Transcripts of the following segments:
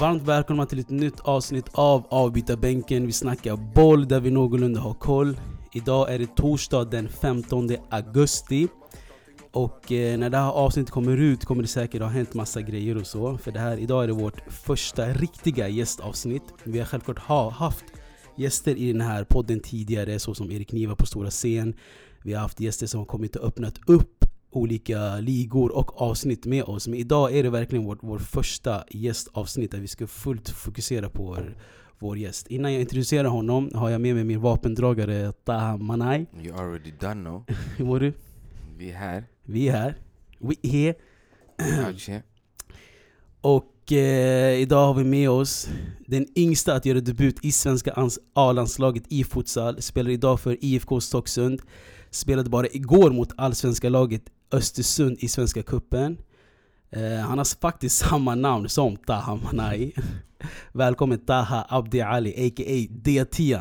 Varmt välkomna till ett nytt avsnitt av Avbytarbänken. Vi snackar boll där vi någorlunda har koll. Idag är det torsdag den 15 augusti. Och eh, när det här avsnittet kommer ut kommer det säkert ha hänt massa grejer och så. För det här, idag är det vårt första riktiga gästavsnitt. Vi har självklart ha, haft gäster i den här podden tidigare, såsom Erik Niva på stora scen. Vi har haft gäster som har kommit och öppnat upp olika ligor och avsnitt med oss. Men idag är det verkligen vårt, vår första gästavsnitt där vi ska fullt fokusera på vår, vår gäst. Innan jag introducerar honom har jag med mig min vapendragare Taha Manai. You already done know. Hur mår du? Vi är här. Vi är här. We here. Yeah. Och eh, idag har vi med oss den yngsta att göra debut i svenska A-landslaget i futsal. Spelar idag för IFK Stocksund. Spelade bara igår mot allsvenska laget Östersund i Svenska Cupen. Eh, han har faktiskt samma namn som Taha Manai. Välkommen Taha Abdi Ali, a.k.a. D10.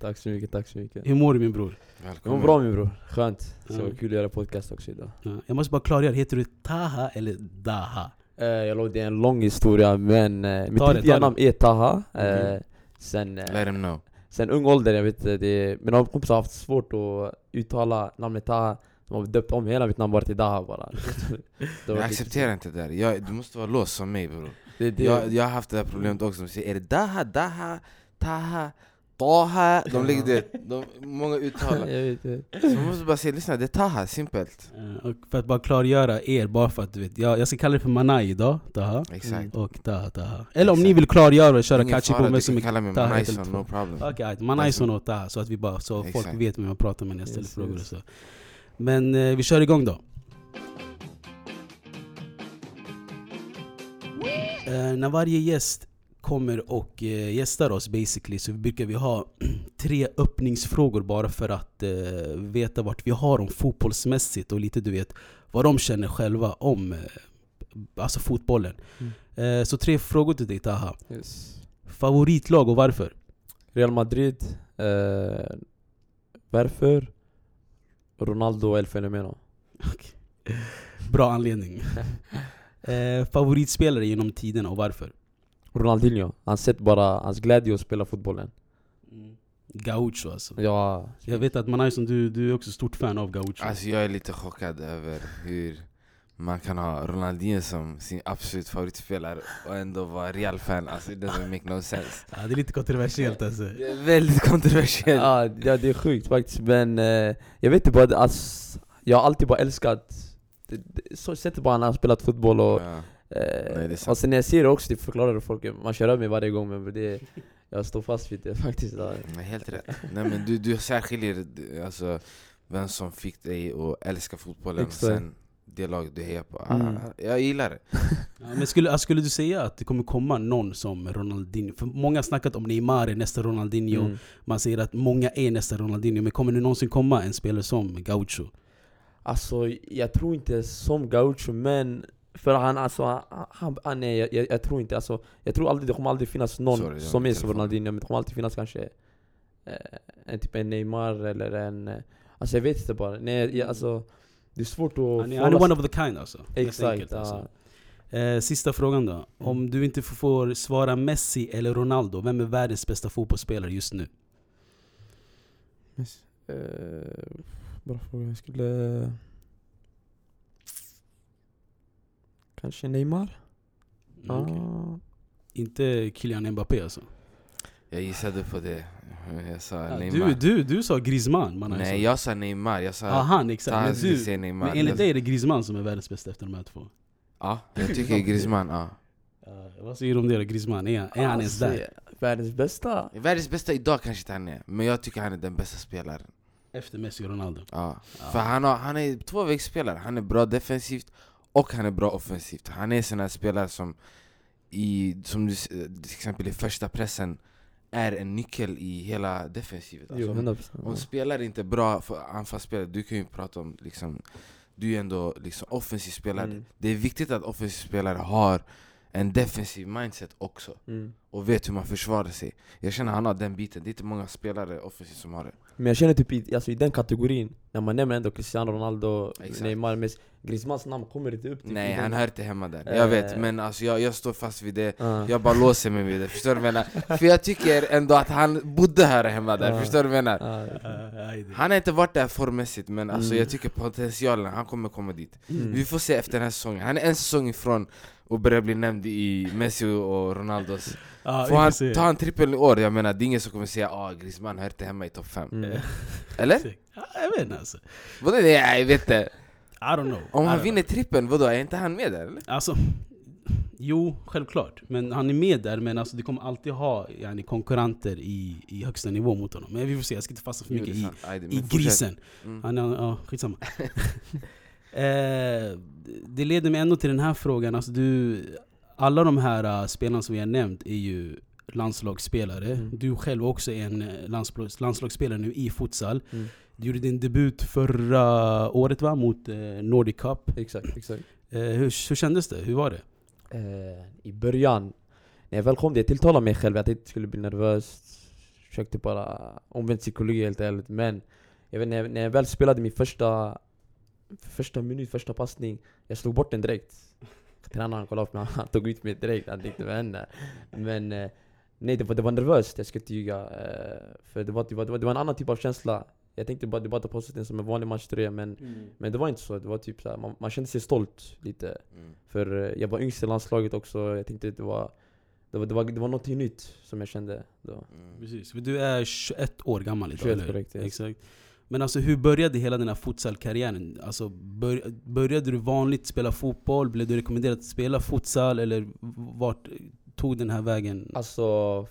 Tack så mycket, tack så mycket. Hur mår du min bror? Jag Välkommen. mår bra min bror, skönt. Så Ja. kul att göra podcast också idag. Ja, Jag måste bara klargöra, heter du Taha eller Daha? Eh, jag låg, det är en lång historia men eh, mitt riktiga namn är Taha. Sen, eh, Let him know. sen ung ålder, jag vet inte, det, mina kompisar har haft svårt att uttala namnet Taha. De har döpt om hela mitt namn bara till Daha bara. Det var Jag accepterar inte det där. Jag, du måste vara låst som mig bror. Jag, jag har haft det här problemet också. De säger är det Daha, Daha, Taha, Taha? De ligger det. De, många uttalar. jag vet. Så man måste bara säga lyssna, det är Taha, simpelt. Eh, Och för att bara klargöra er, bara för att du vet, jag, jag ska kalla det för Manai idag, Taha. Exakt. Och Taha Taha. Eller om ni Exakt. vill klargöra och köra Ingen catchy på fara, mig du kan är kalla mig Taha Manajson, 1 eller no 2. problem. Okej, okay, Manaison och Taha, så att vi bara, så folk vet vem jag pratar med när jag ställer Yes, frågor och yes. så. Men eh, vi kör igång då. Eh, när varje gäst kommer och eh, gästar oss basically så brukar vi ha tre öppningsfrågor bara för att eh, veta vart vi har dem fotbollsmässigt och lite du vet vad de känner själva om eh, alltså fotbollen. Mm. Eh, så tre frågor till dig Taha. Yes. Favoritlag och varför? Real Madrid, eh, varför? Ronaldo El Fenomeno. Bra anledning. eh, favoritspelare genom tiden och varför? Ronaldinho, han sett bara hans glädje att spela fotbollen. Gaucho alltså. Ja, Jag vet att Manai som du, du är också stort fan av Gaucho. Alltså jag är lite chockad över hur man kan ha Ronaldinho som sin absolut favoritspelare och ändå vara Real-fan. Alltså it doesn't make no sense. Ja, det är lite kontroversiellt alltså. Det är väldigt kontroversiellt. ja, ja det är sjukt faktiskt men eh, jag vet inte bara, alltså, jag har alltid bara älskat så sättet bara han har spelat fotboll och Ja. Nej, det är sant. och sen när jag ser det också, det förklarar det folk, man kör över mig varje gång men det, jag står fast vid det faktiskt. Nej, helt rätt. Nej men du, du särskiljer alltså, vem som fick dig att älska fotbollen Exakt. sen det lag du hejar på. Mm. Ah, jag gillar det. Ja, men skulle, alltså, skulle du säga att det kommer komma någon som Ronaldinho? För många har snackat om Neymar är nästa Ronaldinho. Mm. Man säger att många är nästa Ronaldinho. Men kommer det någonsin komma en spelare som Gaucho? Alltså jag tror inte som Gaucho men för han alltså, han, han, är, jag, jag, jag tror inte alltså, jag tror aldrig det kommer aldrig finnas någon Sorry, som är som. Ronaldinho, men det kommer alltid finnas kanske eh, en typ en Neymar eller en, eh, alltså jag vet inte bara, nej jag, alltså det är svårt att Han är, han är one of the kind alltså. Exakt, enkelt, alltså. ja. Eh, sista frågan då. Om du inte får svara Messi eller Ronaldo, vem är världens bästa fotbollsspelare just nu? Eh, bra fråga, jag skulle... Kanske Neymar? Mm, okej. Ah. Inte Kylian Mbappé alltså? Jag gissade på det. Jag sa Ja, Neymar. du, du, du sa Griezmann man Nej jag sa Neymar, jag sa han exakt. Men, du, Neymar. men enligt dig är det Griezmann som är världens bästa efter de här två. Ja, jag tycker Griezmann, ja. Ja, vad säger du om det då? Griezmann? Är, han- är han ens Alltså, där? Världens bästa? Världens bästa idag kanske inte han är, men jag tycker han är den bästa spelaren. Efter Messi och Ronaldo? Ja. Ja. För han, har, han är tvåvägsspelare, han är bra defensivt och han är bra offensivt. Han är sån här spelare som, i, som du, s- till exempel i första pressen, är en nyckel i hela defensivet. Jo, Alltså, 100% om spelare inte är bra för anfallsspelare, du kan ju prata om liksom, du är ändå liksom offensiv spelare. Mm. Det är viktigt att offensiv spelare har en defensiv mindset också Mm. och vet hur man försvarar sig. Jag känner att han har den biten, det är inte många spelare offensivt som har det. Men jag känner typ i, alltså, i den kategorin, när man nämner ändå Cristiano Ronaldo, Exakt. Neymar, Messi Griezmanns namn kommer inte upp typ, Nej han hör inte hemma där, Eh. jag vet men alltså jag, jag står fast vid det Ja. Jag bara låser mig vid det, förstår du vad jag menar? För jag tycker ändå att han borde höra hemma där, Ja. förstår du vad jag menar? Uh, Han har inte varit där formmässigt men alltså Mm. jag tycker potentialen, han kommer komma dit Mm. Vi får se efter den här säsongen, han är en säsong ifrån att börja bli nämnd i Messi och Ronaldos vi Får han, se. ta han trippel i år, jag menar det är ingen som kommer säga ah Griezmann hör inte hemma i topp 5 Mm. Eller? Ja, jag vet inte alltså. Vadå? Nej jag vet inte I don't know. Om I han vinner trippeln, vadå? Är inte han med där eller? Alltså, jo, självklart. Men han är med där, men alltså, du kommer alltid ha yani, konkurrenter i, i högsta nivå mot honom. Men vi får se, jag ska inte fastna för Jo, mycket det är i, det- i fortsätt. grisen. Mm. Han, är- ja, skitsamma. eh, det leder mig ändå till den här frågan. Alltså, du, alla de här uh, spelarna som vi har nämnt är ju landslagsspelare. Mm. Du själv också är en eh, landslags, landslagsspelare nu i futsal. Mm. Du gjorde din debut förra året va? Mot eh, Nordic Cup. Exakt, exakt Eh, hur, hur kändes det? Hur var det? I början, när jag väl kom dit, jag tilltalade mig själv att jag inte skulle bli nervös Försökte bara omvänd psykologi helt ärligt Men jag vet, när, jag, när jag väl spelade min första Första minut, första passning Jag slog bort den direkt Tränaren kollade på mig, han tog ut mig direkt, han tänkte vad hände? Men eh, nej, det var, det var nervöst, jag ska inte ljuga eh, För det var, det, var, det, var, en annan typ av känsla Jag tänkte bara, det bara ta på sig den som en vanlig matchtröja men, men det var inte så, det var typ så här, man, man kände sig stolt lite Mm. för eh, jag var yngst i landslaget också, jag tänkte att det var det var, det var, det var något nytt som jag kände då. Mm. Precis, för du är 21 år gammal idag 21 eller korrekt, yes. Exakt. Men alltså hur började hela den här futsalkarriären? Alltså, bör, började du vanligt spela fotboll? Blev du rekommenderad att spela futsal? Eller vart tog den här vägen? Alltså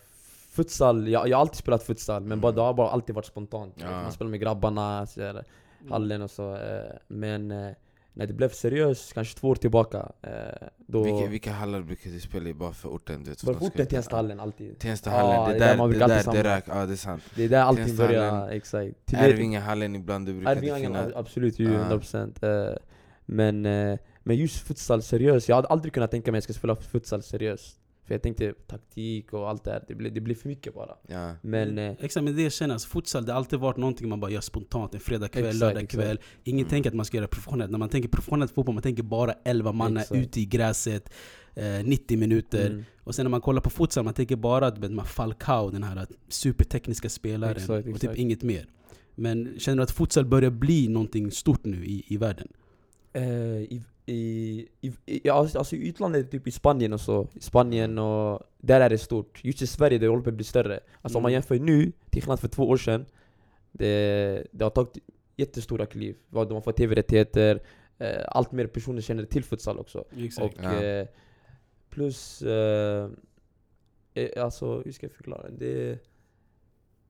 futsal, jag, jag har alltid spelat futsal men Mm. bara, det har bara alltid varit spontant. Ja. Man spelar med grabbarna, så här, hallen och så. Eh, men eh, när det blev seriöst, kanske två år tillbaka, eh, då... Vilka, vilka hallar brukar du spela i bara för orten? Du vet, För forten Tenstahallen alltid. Tenstahallen, Ja, det, det är där, där man det brukar där, alltid det rök, ja det är sant Det är där allting börjar, exakt. Ärvingahallen ibland, det brukar det Ärvingangen, finnas absolut, ju, Ja. 100% eh, men, eh, men just futsal seriöst, jag hade aldrig kunnat tänka mig att jag ska spela futsal seriöst För jag tänkte taktik och allt det här, det blir, det blir för mycket bara ja. Men eh, Exakt, men det känns. Futsal det har alltid varit någonting man bara gör spontant. En fredagkväll, Exakt, lördagkväll. Ingen Mm. tänker att man ska göra professionellt. När man tänker professionellt fotboll, man tänker bara 11 manna Exakt. ute i gräset. Eh, 90 minuter. mm, Och sen när man kollar på futsal, man tänker bara att man Falcao, den här supertekniska spelaren. Exakt, Och typ exakt. inget mer. Men känner du att futsal börjar bli någonting stort nu i, i världen? eh, i, i, i, i, ja, alltså, alltså i utlandet, typ i Spanien och så, i Spanien och där är det stort Just i Sverige, det håller på att bli större Alltså om man Mm. jämför nu, till skillnad för två år sedan Det, det har tagit jättestora kliv Vad De har fått tv-rättigheter, eh, allt mer personer känner till futsal också Exakt. Och Ja. eh, plus, eh, eh, alltså hur ska jag förklara? Det,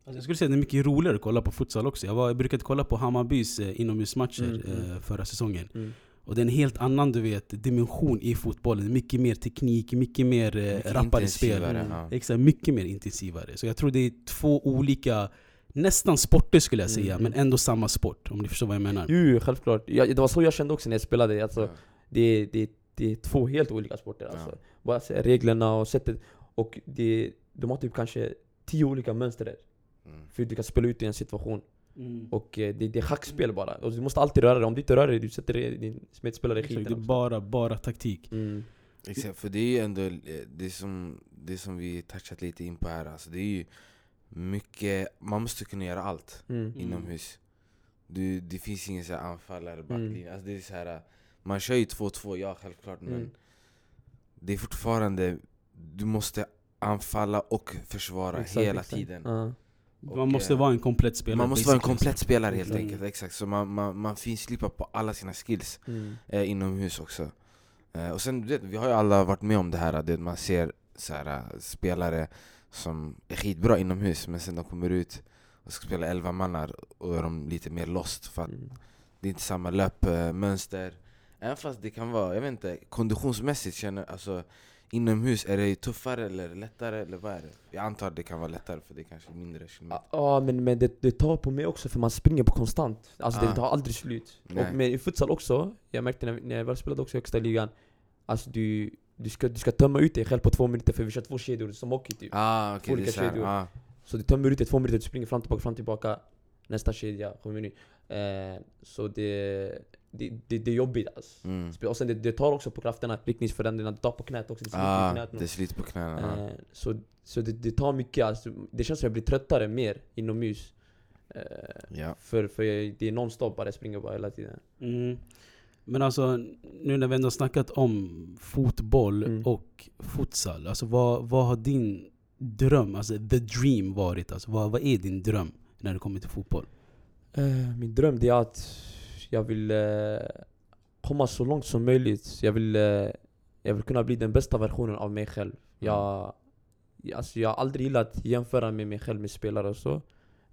Alltså jag skulle säga att det är mycket roligare att kolla på futsal också. Jag, var, jag brukade kolla på Hammarbys eh, inomhusmatcher Mm, mm. eh, förra säsongen. mm, Och det är en helt annan du vet, dimension i fotbollen. Mycket mer teknik, mycket mer eh, Mycket rappare spel. intensivare, Mm. ja. Exakt, mycket mer intensivare. Så jag tror det är två olika, nästan sporter skulle jag säga, Mm. men ändå samma sport. Om ni förstår vad jag menar. Jo, självklart. Ja, det var så jag kände också när jag spelade. Alltså, Ja. det, det, det är två helt olika sporter. Alltså. Ja. Bara reglerna och sättet. Och det, de har typ kanske tio olika mönster Mm. för att du kan spela ut i en situation. Mm. Och eh, det, det är schackspel bara. Och du måste alltid röra dig. Om du inte rör dig, du sätter din medspelare i skiten. det är också. bara, bara taktik. Mm. Exakt, för det är ju ändå eh, det som, det som vi touchat lite in på här alltså, Det är ju mycket, man måste kunna göra allt Mm. inomhus du, Det finns ingen så här anfallare, backlinje, Mm. alltså det är så här, Man kör ju 2-2, ja självklart men Mm. Det är fortfarande, du måste anfalla och försvara Exakt, hela exakt. tiden Ja. Och, man måste eh, vara en komplett spelare. Man måste vara en komplett spelare helt Mm. enkelt, exakt Så man, man, man finslipar på alla sina skills Mm. eh, inomhus också. Eh, och sen, vet, vi har ju alla varit med om det här, att man ser så här, eh, spelare som är skitbra inomhus, men sen de kommer ut och ska spela 11 mannar och är de lite mer lost för att Mm. det är inte samma löpmönster. Även fast det kan vara, jag vet inte, konditionsmässigt känner alltså Inomhus, är det tuffare eller lättare eller vad är det? Jag antar att det kan vara lättare för det är kanske mindre kilometer. Ja men, men det, det tar på mig också för man springer på konstant. Alltså Ah. det tar aldrig slut. Nej. Och men i futsal också, jag märkte när, när jag väl spelade också i högsta ligan Alltså du, du, ska, du ska tömma ut dig själv på två minuter för vi kör två kedjor som hockey typ. Ah, är Olika så här, kedjor. ah, Så du tömmer ut dig två minuter, du springer fram tillbaka, fram tillbaka nästa kedja kommer ny. Eh, så det, det, det, det är jobbigt alltså. Mm. Och sen det, det tar också på krafterna, riktningsförändringarna, det tar på knät också. Det sliter Ah, knät nu. det sliter på knäna. Eh, så så det, det tar mycket, alltså, det känns som jag blir tröttare mer inomhus. Eh, Ja. för, för jag, det är nonstop bara, jag springer bara hela tiden. Mm. Men alltså, nu när vi ändå har snackat om fotboll Mm. och futsal. Alltså vad, vad har din dröm, alltså the dream varit? Alltså vad, vad är din dröm när det kommer till fotboll? Eh, min dröm det är att jag vill eh, komma så långt som möjligt. Jag vill, eh, jag vill kunna bli den bästa versionen av mig själv. Jag, jag- alltså jag har aldrig gillat att jämföra med mig själv med spelare och så.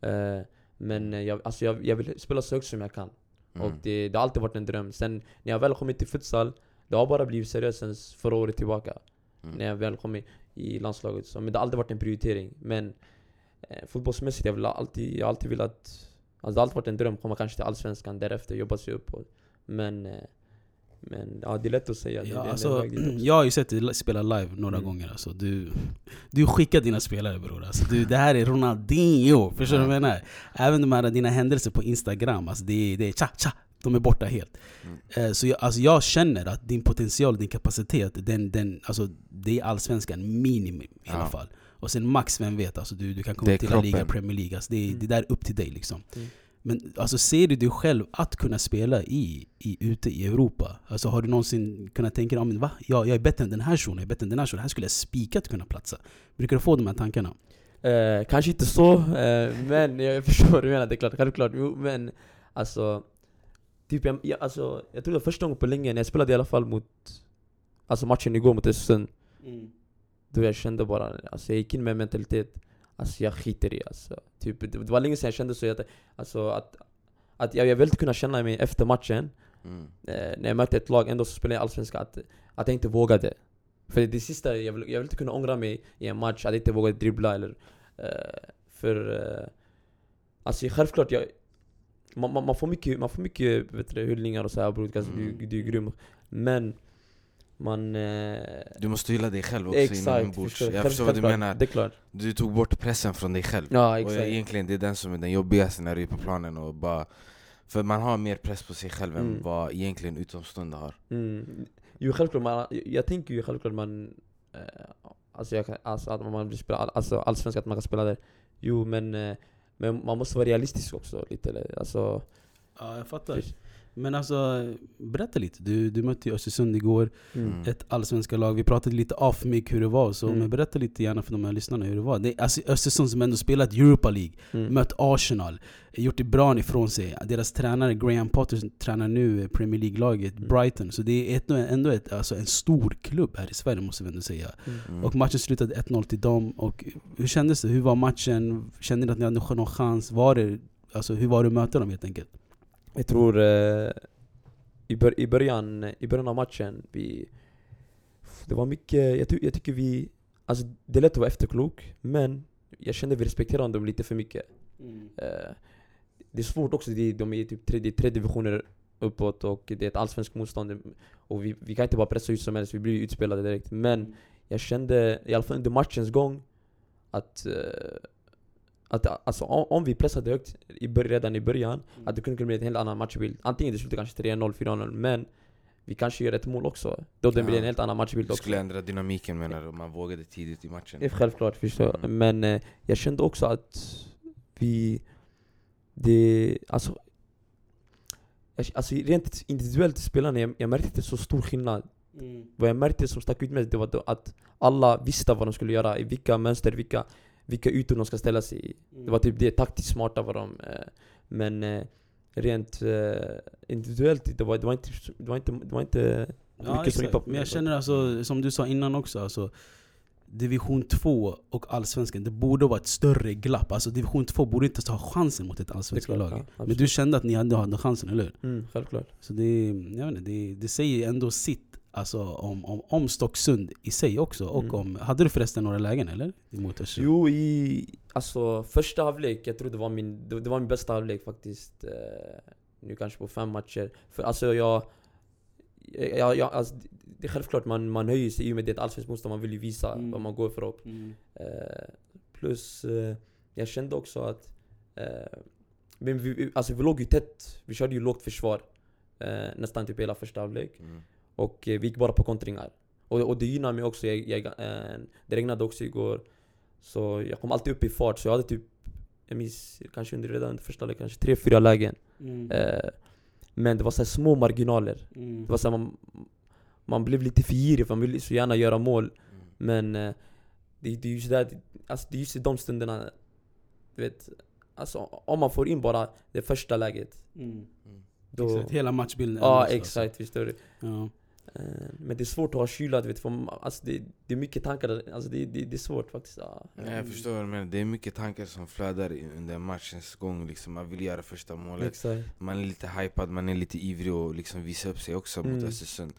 Eh, men eh, jag, alltså jag, jag vill spela så högt som jag kan. Och Mm. det, det har alltid varit en dröm. Sen när jag väl kommit till futsal, det har bara blivit seriöst sen förra året tillbaka. Mm. När jag väl kom i, i landslaget. Så, men det har alltid varit en prioritering. Men eh, fotbollsmässigt, jag, vill alltid, jag har alltid velat... Alltså det har alltid varit en dröm, komma kanske till Allsvenskan, därefter jobba sig uppåt. Men... Eh, men ja, det är lätt att säga. Ja, det alltså, jag har ju sett dig spela live några Mm. gånger. Alltså, du, du skickar dina spelare bror. Alltså, du, det här är Ronaldinho. Förstår du vad jag menar? Även de här dina händelser på Instagram, alltså, det, är- det är tja tja. De är borta helt. Mm. Eh, Så jag, alltså jag känner att din potential, din kapacitet, den, den, alltså, det är allsvenskan minimum i alla fall. Och sen max, vem vet, alltså, du, du kan komma till La Liga. Premier League. Alltså, det, är, Mm. det där är upp till dig liksom. Mm. Men alltså, ser du dig själv att kunna spela i, i, ute i Europa? Alltså, har du någonsin kunnat tänka dig "Ja, men va? Jag, jag är bättre än den här shunon, jag är bättre än den här shunon. Här skulle jag spikat kunna platsa. Brukar du få de här tankarna? Eh, kanske inte så, eh, men jag förstår vad du menar. Det är klart, självklart. Jo, men alltså... Typ, jag, jag, alltså, jag tror det var första gången på länge när jag spelade i alla fall mot... Alltså matchen igår mot Östersund. Då jag kände bara, alltså jag gick in med en mentalitet, alltså jag skiter i alltså. Typ, det, det var länge sedan jag kände så, att, alltså att, att jag, jag vill inte kunna känna mig efter matchen, Mm. eh, när jag mötte ett lag ändå som spelar i Allsvenskan, att, att jag inte vågade. För det sista, jag vill, jag vill inte kunna ångra mig i en match, att jag inte vågade dribbla eller... Eh, för... Eh, alltså självklart, jag, man, man, man får mycket, man får mycket vet du, hyllningar och så här bror, alltså, Mm. du, du är grym. Men... Man... Eh, Du måste hylla dig själv också inombords. förstår- Jag förstår vad du menar. Det är klart. Du tog bort pressen från dig själv. Ja, Och exakt. egentligen det är den som är den jobbigaste när du är på planen och bara För man har mer press på sig själv än Mm. vad egentligen utomstående har Mm. Jo självklart, man, jag, tänker ju självklart man... Eh, alltså, jag kan, alltså att man vill spela, all- alltså allsvenskan, att man kan spela där. Jo men, eh, men man måste vara realistisk också lite. eller, Alltså, Ja, jag fattar. Precis. Men alltså, berätta lite. Du, du mötte ju Östersund igår, Mm. ett allsvenska lag. Vi pratade lite off mic hur det var, så Mm. men berätta lite gärna för de här lyssnarna hur det var. Det är alltså Östersund som ändå spelat Europa League, Mm. mött Arsenal, gjort det bra ifrån sig. Deras tränare Graham Potter tränar nu Premier League-laget Mm. Brighton. Så det är ett, ändå ett, alltså en stor klubb här i Sverige måste vi ändå säga. Mm. Och matchen slutade 1-0 till dem. Och hur kändes det? Hur var matchen? Kände ni att ni hade någon chans? Var det, alltså, hur var det att möta dem helt enkelt? Jag tror eh, i, bör, i, början, i början av matchen, vi, det var mycket, jag, ty, jag tycker vi, alltså det är lätt att vara efterklok, men jag kände vi respekterade dem lite för mycket. Eh, det är svårt också, det, de är typ tre, det är tre divisioner uppåt och det är ett allsvenskt motstånd. Och vi, vi kan inte bara pressa ut som helst, vi blir utspelade direkt. Men jag kände, i alla fall under matchens gång, att, eh, att alltså, om, om vi pressade högt i, redan i början, att det kunde bli en helt annan matchbild. Antingen det slutar kanske 3-0, 4-0, men vi kanske gör ett mål också. Då det Ja. blir en helt annan matchbild Det också. skulle ändra dynamiken menar du, om man vågade tidigt i matchen Det är självklart, förstår Mm. Men eh, jag kände också att vi... Det... Alltså... Jag, alltså rent individuellt i spelarna, jag, jag märkte inte så stor skillnad. Vad jag märkte som stack ut mest, det var då att alla visste vad de skulle göra, i vilka mönster, vilka, vilka ytor de ska ställa sig i. Det var typ det, taktiskt smarta var de. Eh, men eh, rent eh, individuellt, det var, det var inte... Det var inte, det var inte Ja, mycket som upp. Men jag känner alltså, som du sa innan också, alltså, Division 2 och Allsvenskan, det borde vara ett större glapp. Alltså Division 2 borde inte ens ha chansen mot ett allsvenskt lag. ja, Men du kände att ni hade, hade chansen, eller hur? Mm, självklart. Så det, jag vet inte, det, det säger ändå sitt alltså, om, om, om Stocksund i sig också. Och Mm. om, hade du förresten några lägen eller? Mot Östersund? Jo, i alltså, första halvlek, jag tror det var min, det, det var min bästa halvlek faktiskt. Eh, nu kanske på fem matcher. För alltså jag... jag, jag alltså, det- är självklart man, man höjer sig i och med det är ett allsvenskt motstånd, man vill ju visa Mm. vad man går för. upp. Mm. Eh, plus, eh, jag kände också att eh, Men vi, alltså vi låg ju tätt, vi körde ju lågt försvar eh, nästan typ hela första halvlek. Och eh, vi gick bara på kontringar. Och, och det gynnar mig också, jag, jag, eh, det regnade också igår. Så jag kom alltid upp i fart, så jag hade typ, jag minns kanske under redan under första kanske tre, fyra lägen. Mm. Eh, men det var så här små marginaler. Mm. Det var så här, man, man blev lite för girig, för man ville så gärna göra mål. Mm. Men eh, det, det är just där, alltså det är just i de stunderna, du vet, alltså om man får in bara det första läget. Mm. Då, Exakt, hela matchbilden ja ändras, exakt, förstår du. Ja. Eh, Men det är svårt att ha kyla, du vet, för alltså det, det är mycket tankar, alltså det, det, det är svårt faktiskt. Ja. Jag förstår vad du menar, det är mycket tankar som flödar under matchens gång liksom. Man vill göra första målet, Exakt. man är lite hypad, man är lite ivrig och liksom visa upp sig också mot Mm. Östersund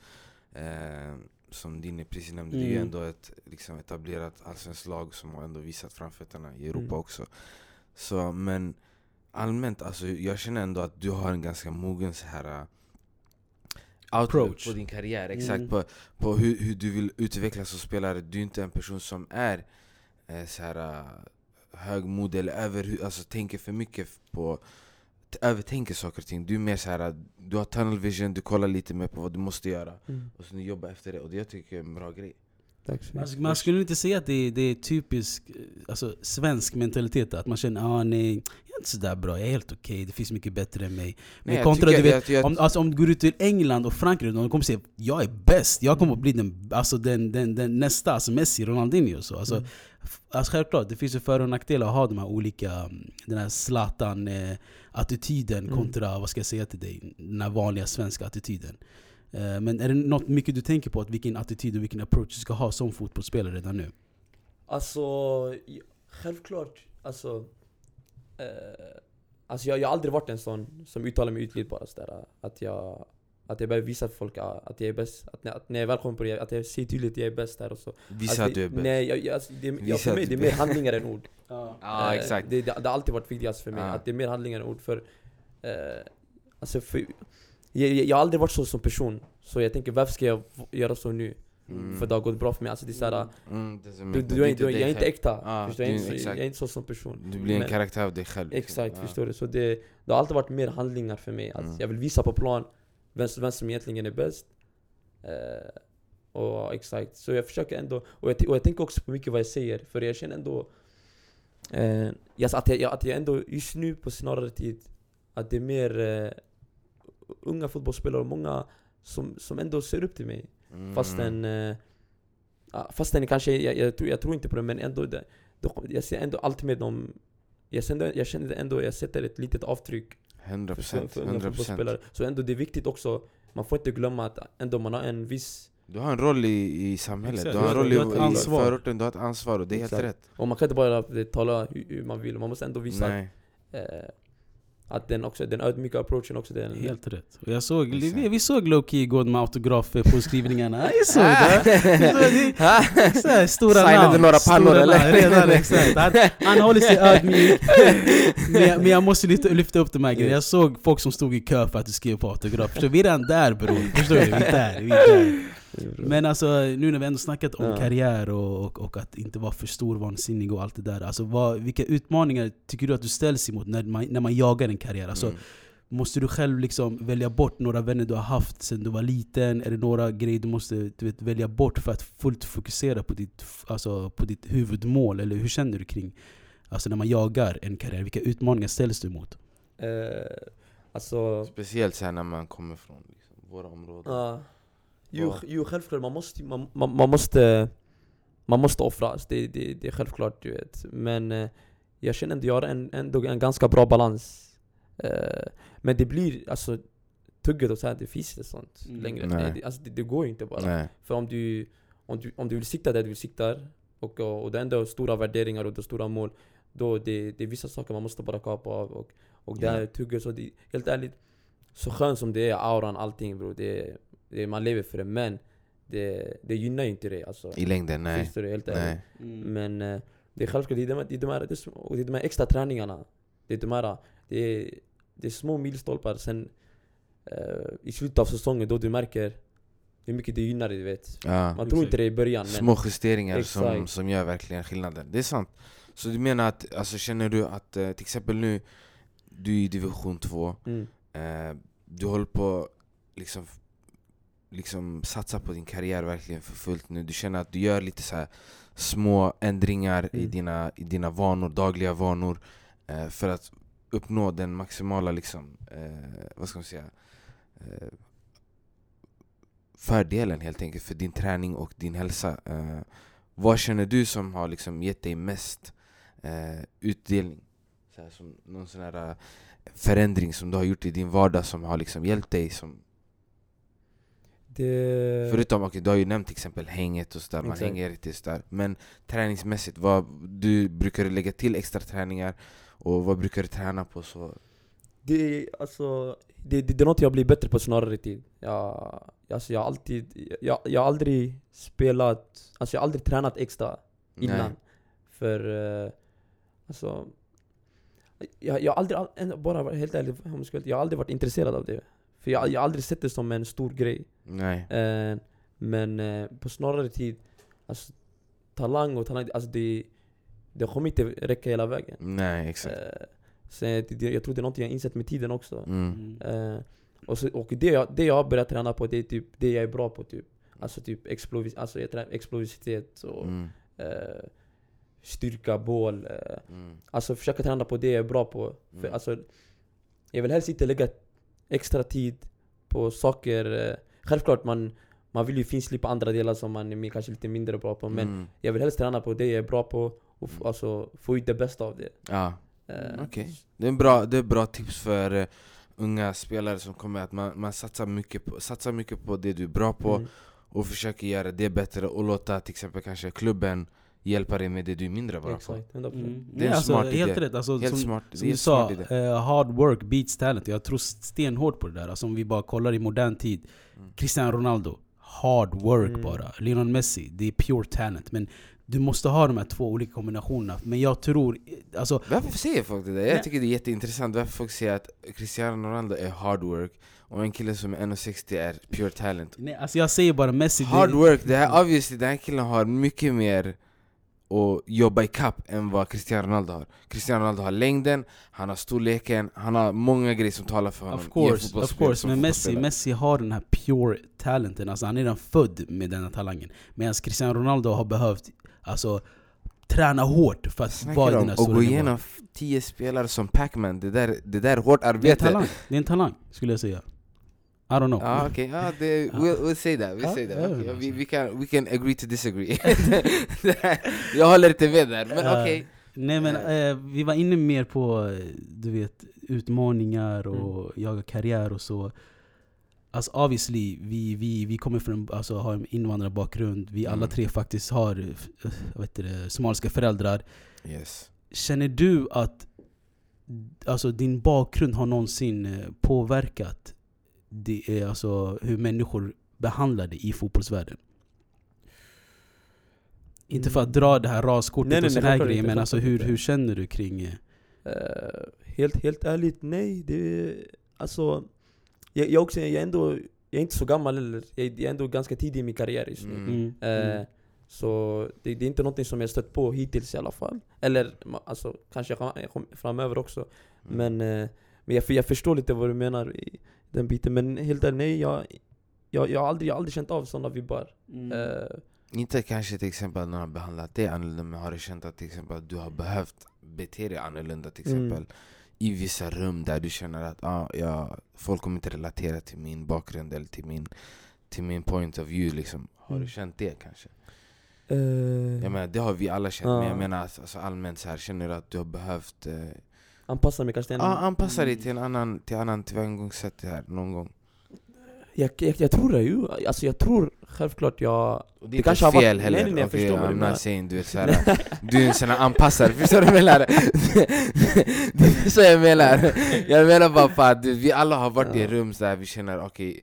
eh, Som Dinny precis nämnde, det är ju Mm. ändå ett liksom, etablerat allsvenskt lag som har ändå visat framfötterna i Europa Mm. också Så men allmänt, alltså, jag känner ändå att du har en ganska mogen så här Approach. på din karriär, exakt Mm. på, på hur, hur du vill utvecklas som spelare Du är inte en person som är eh, så här uh, högmodig eller över, alltså, tänker för mycket på övertänker saker och ting. Du är mer så här, du har tunnel vision, du kollar lite mer på vad du måste göra Mm. och sen jobba efter det. Och det jag tycker jag är en bra grej. Man, man skulle inte säga att det är, det är typisk eh, alltså, svensk mentalitet, att man känner ah, nej, jag är inte sådär bra, jag är helt okej, det finns mycket bättre än mig. Men jag kontra, du vet, att jag, Om, alltså, om du går ut till England och Frankrike, de kommer säga jag är bäst, jag kommer att bli den, alltså, den, den, den nästa, alltså Messi, Ronaldinho så. Alltså, Mm. alltså, självklart, det finns ju för och nackdelar att ha de här olika, mm, den här Zlatan-attityden Mm. kontra, vad ska jag säga till dig, den här vanliga svenska attityden. Eh, Men är det något mycket du tänker på, att vilken attityd och vilken approach du ska ha som fotbollsspelare redan nu? Alltså, självklart, alltså... Eh, alltså jag, jag har aldrig varit en sån som uttalar mig ytligt bara sådär. Att jag, att jag börjar visa folk ah, att jag är bäst. Att att när jag väl kommer på det, att jag säger tydligt att jag är bäst där och så. visa Alltså, att du är bäst. Nej, jag, jag, alltså, det, jag, för mig det är mer handlingar än ord. Ja, Eh, exakt. Det, det, det har alltid varit viktigast för mig, Ja. att det är mer handlingar än ord. För, eh, alltså för, jag, jag, har aldrig varit så som person, så jag tänker varför ska jag göra så nu? Mm. För det har gått bra för mig. Alltså det är såhär, Mm, du, du, du du, jag är inte äkta. Förstår? Jag, är inte, så- exakt. jag är inte så som person. Du blir en karaktär av dig själv. Exakt, Ja. förstår du? Så det, det har alltid varit mer handlingar för mig. Att Mm. Jag vill visa på plan vem, vem som egentligen är bäst. Eh, och exakt, så jag försöker ändå, och jag, och jag tänker också på mycket vad jag säger, för jag känner ändå eh, yes, att, jag, att jag ändå just nu på snarare tid, att det är mer eh, unga fotbollsspelare och många som, som ändå ser upp till mig. Mm. Fastän, eh, ja, fastän kanske, jag, jag, tror, jag tror inte på det men ändå, det, då, jag ser ändå alltid med dem jag kände, jag kände ändå, jag sätter ett litet avtryck 100%, för, för, för unga 100%. fotbollsspelare. Så ändå det är viktigt också, man får inte glömma att ändå man har en viss, Du har en roll i, i samhället, Exakt, du har en roll i, du har ett i ansvar. förorten, du har ett ansvar och det är helt Exakt. rätt. och man kan inte bara tala hur, hur man vill, man måste ändå visa Nej. att, eh, att den också, den ödmjuka approachen också, den Helt rätt. Jag såg, vi, vi såg Loki igår med autografer på skrivningarna. Jag såg det. Så här, stora Signade namn. några pannor, eller? Redan, exakt. Han, han håller sig ödmjuk. Men jag, men jag måste lyfta, lyfta upp de här grejerna. Jag såg folk som stod i kö för att skriva på autograf. Förstår, du? vi är redan där bror. Förstår du? Vi är där. Vi är där. Men alltså nu när vi ändå snackat om Ja. karriär och, och, och att inte vara för stor, vansinnig och allt det där. Alltså vad, vilka utmaningar tycker du att du ställs emot när man, när man jagar en karriär? Alltså, Mm. Måste du själv liksom välja bort några vänner du har haft sen du var liten? Är det några grejer du måste du vet, välja bort för att fullt fokusera på ditt, alltså, på ditt huvudmål? Eller hur känner du kring alltså, när man jagar en karriär? Vilka utmaningar ställs du emot? Eh, alltså, Speciellt så här när man kommer från liksom, våra områden. Ja. Jo, jo självklart, man måste, man, man, man måste Man måste offras, det, det, det är självklart du vet. Men eh, jag känner ändå jag har en, ändå en ganska bra balans. Eh, Men det blir alltså Tugget och så här, det finns inte sånt Mm. längre. Nej. det, alltså, det, det går ju inte bara. Nej. För om du, om, du, om du vill sikta där du vill sikta och, och, och det ändå är stora värderingar och det är stora mål Då det, det är vissa saker man måste bara kapa av och, och det här tugget. Så det, helt ärligt Så skönt som det är, auran, allting bro det, det, Man lever för det men det, det gynnar ju inte dig alltså I längden, nej. Finns det helt nej. Men eh, det är självklart, det är de, här- det är de, här, det är, de här extra träningarna Det är de här, det är, det är små milstolpar sen eh, I slutet av säsongen då du märker hur mycket det gynnar dig du vet Ja. Man tror inte det i början men Små justeringar som, Exakt. som gör verkligen skillnaden. Det är sant. Så du menar att, alltså känner du att eh, till exempel nu du är i division 2, Mm. eh, du håller på liksom liksom satsa på din karriär verkligen för fullt nu. Du känner att du gör lite så här små ändringar i, Mm. dina, i dina vanor, dagliga vanor eh, för att uppnå den maximala liksom, eh, vad ska man säga, eh, fördelen helt enkelt för din träning och din hälsa. Eh, vad känner du som har liksom gett dig mest eh, utdelning? Så här, som någon sån här eh, förändring som du har gjort i din vardag som har liksom hjälpt dig som Det... Förutom, okay, du har ju nämnt exempel hänget och sådär, man Exakt. hänger lite sådär Men träningsmässigt, vad, du brukar du lägga till extra träningar? Och vad brukar du träna på? så? Det, är, alltså, det, det, det är något jag blir bättre på snarare tid. Jag, alltså jag har alltid, jag, jag har aldrig spelat, alltså jag har aldrig tränat extra innan. Nej. För, eh, alltså, jag, jag har aldrig, bara helt ärlig, om jag, ska, vara- jag har aldrig varit intresserad av det. För jag, jag har aldrig sett det som en stor grej. Nej Eh, men eh, på snarare tid, alltså talang och talang, alltså det, det kommer inte räcka hela vägen. Nej, exakt Eh, det, jag tror det är något jag har insett med tiden också. mm. Eh, och så, och det, jag, det jag har börjat träna på, det är typ det jag är bra på typ. Alltså typ explovis, alltså jag tränar explosivitet och Mm. eh, styrka, bål. Eh, Mm. alltså försöka träna på det jag är bra på. För, Mm. alltså, jag vill helst inte lägga extra tid på saker. Självklart man, man vill ju finslipa andra delar som man är kanske lite mindre bra på. Men Mm. jag vill helst träna på det jag är bra på och f- Mm. alltså, få ut det bästa av det. Ja, Eh, okej det, är en bra, det är bra tips för eh, unga spelare som kommer att man, man satsar, mycket på, satsar mycket på det du är bra på mm. och försöker göra det bättre och låta till exempel kanske klubben hjälpa dig med det du är mindre bra på Exakt, 100%. Mm. Det är en Nej, alltså, smart helt idé. rätt. Alltså, Helt som, smart, som du sa, eh, hard work beats talent. Jag tror stenhårt på det där. Alltså, om vi bara kollar i modern tid. Mm. Cristiano Ronaldo, hard work Mm. bara. Lionel Messi, det är pure talent. Men du måste ha de här två olika kombinationerna. Men jag tror, alltså Varför säger folk det där? Jag tycker det är jätteintressant varför folk säger att Cristiano Ronaldo är hard work och en kille som är 1,60 är pure talent Nej, alltså jag säger bara Messi Hard det, work, det här, obviously den här killen har mycket mer att jobba i kapp än vad Cristiano Ronaldo har. Cristiano Ronaldo har längden, han har storleken, han har många grejer som talar för honom Of course, of course. Men Messi. Messi har den här pure talenten, alltså han är redan född med den här talangen. Medan Cristiano Ronaldo har behövt alltså, träna hårt för att vara i den här stora gå igenom 10 spelare som Pac-Man, det där, det där är hårt Det är en arbete talang, det är en talang skulle jag säga I don't know Ja okej, ja, det- we'll, we'll say that, we'll Ja, say that. ja, Okej, ja. vi, vi, kan, we can agree to disagree Jag håller inte med där, men Ja. okej Nej men eh, vi var inne mer på, du vet, utmaningar Mm. och jaga karriär och så Alltså obviously, vi, vi, vi kommer från, alltså har en invandrarbakgrund Vi alla Mm. tre faktiskt har, eh, heter det, somaliska föräldrar Yes Känner du att alltså, din bakgrund har någonsin påverkat det, är alltså, hur människor behandlar dig i fotbollsvärlden? Inte för att dra det här raskortet Nej, nej, och sån här grejer, men alltså, hur, hur känner du kring... Eh, helt, helt ärligt, nej. Det, alltså, jag, jag, också, jag, är ändå, jag är inte så gammal heller. Jag, jag är ändå ganska tidig i min karriär just nu. Mm. Mm. Eh, Mm. Så det, det är inte någonting som jag stött på hittills i alla fall. Eller alltså, kanske framöver också. Mm. Men, eh, men jag, jag förstår lite vad du menar i den biten. Men helt ärligt, nej. Jag, jag, jag, har aldrig, jag har aldrig känt av sådana vibbar. Mm. Eh, Inte kanske till exempel att någon har behandlat dig annorlunda men har du känt att till exempel att du har behövt bete dig annorlunda till Mm. exempel i vissa rum där du känner att ah, ja, folk kommer inte relatera till min bakgrund eller till min, till min point of view liksom. Har du Mm. känt det kanske? eh, Jag menar, det har vi alla känt men Ja. jag menar alltså, alltså, allmänt så här känner du att du har behövt eh, anpassa mig kanske till en... ah, anpassa dig Mm. till en annan, till annan tillvägagångssätt här någon gång jag, jag, jag tror det ju. Alltså jag tror självklart jag... Och det Det är kanske inte har fel varit- heller, nej, nej, jag I'm not saying du är såhär Du är en sån här anpassare, förstår du vad jag menar? Det är så jag menar Jag menar bara för att vi alla har varit i Ja. rum där vi känner okej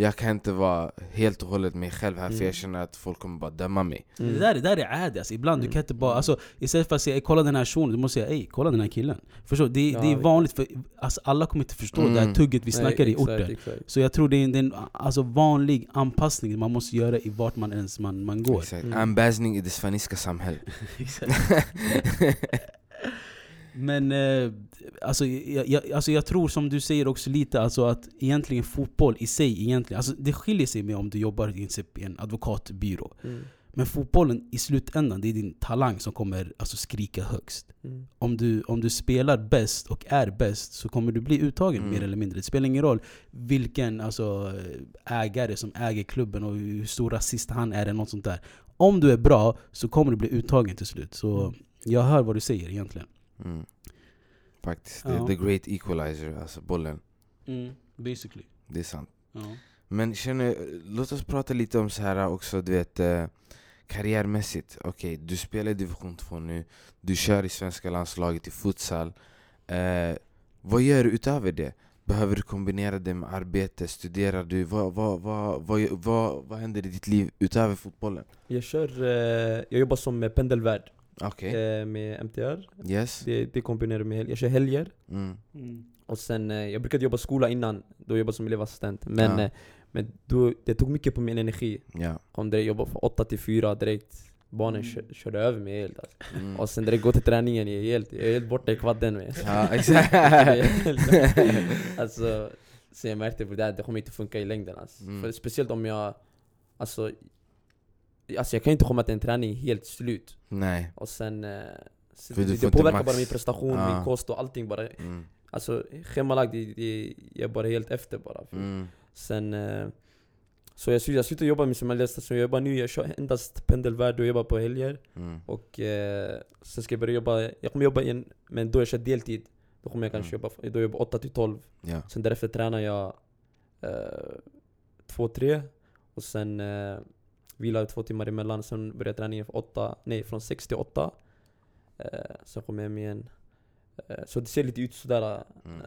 Jag kan inte vara helt och hållet mig själv här för Mm. jag känner att folk kommer bara döma mig Det, där, det där är adi alltså. ibland du Mm. kan inte bara, alltså, istället för att säga "Ey, kolla den här shunon, du måste säga ey kolla den här killen Förstår du? Det, Ja, det är vanligt för alltså, alla kommer inte förstå Mm. det här tugget vi snackar i exakt, orten exakt. Så jag tror det är en, det är en alltså, vanlig anpassning man måste göra i vart man ens man, man går Exakt. Mm. Anbasning i det svenska samhället. Men eh, alltså, jag, jag, alltså jag tror som du säger också lite alltså att egentligen fotboll i sig, egentligen, alltså det skiljer sig med om du jobbar i en advokatbyrå. Mm. Men fotbollen i slutändan, det är din talang som kommer alltså, skrika högst. Mm. Om du, om du spelar bäst och är bäst så kommer du bli uttagen Mm. mer eller mindre. Det spelar ingen roll vilken alltså, ägare som äger klubben och hur stor rasist han är eller något sånt där. Om du är bra så kommer du bli uttagen till slut. Så Mm. jag hör vad du säger egentligen. Mm. Faktiskt, Ja. the great equalizer, alltså bollen. Basically. Det är sant. Ja. Men känner, låt oss prata lite om så här också, du vet eh, karriärmässigt. Okej, du spelar i division 2 nu, du kör i svenska landslaget i futsal. Eh, vad gör du utöver det? Behöver du kombinera det med arbete? Studerar du? Vad, vad, vad, vad, vad, vad händer i ditt liv utöver fotbollen? Jag kör, eh, jag jobbar som pendelvärd Okej, eh, med MTR. yes. Det, det kombinerar med helg. Jag kör helger. Mm. Och sen, eh, jag brukade jobba skola innan, då jobbade som elevassistent. Men, Ja. eh, men då, det tog mycket på min energi. Ja. Kom direkt jobba från 8 till 4 direkt. Barnen Mm. kör, körde över mig helt alltså. Mm. Och sen direkt gå till träningen, jag är helt, jag är helt borta i kvadden med. Ja, exakt. alltså, så jag märkte på det här, det kommer inte funka i längden alltså. Mm. För speciellt om jag, alltså, alltså jag kan inte komma till en träning helt slut. Nej. Och sen, eh, så För det, det påverkar bara min prestation, Ja. min kost och allting bara. Mm. Alltså schemalagt, det, det, jag är bara helt efter bara. Mm. Sen, eh, så jag, jag slutar jobba med som så jag jobbar nu, jag kör endast pendelvärd och jobbar på helger. Mm. Och eh, sen ska jag börja jobba, jag kommer jobba igen, men då jag kör deltid. Då kommer jag kanske Mm. jobba, då jobbar jag 8 till 12. Ja. Sen därefter tränar jag eh, 2-3 och sen eh, vilar jag två timmar emellan. Sen börjar träningen från, 8, nej, från 6 till 8. Eh, sen kommer jag hem igen. Eh, så det ser lite ut sådär, Mm. eh,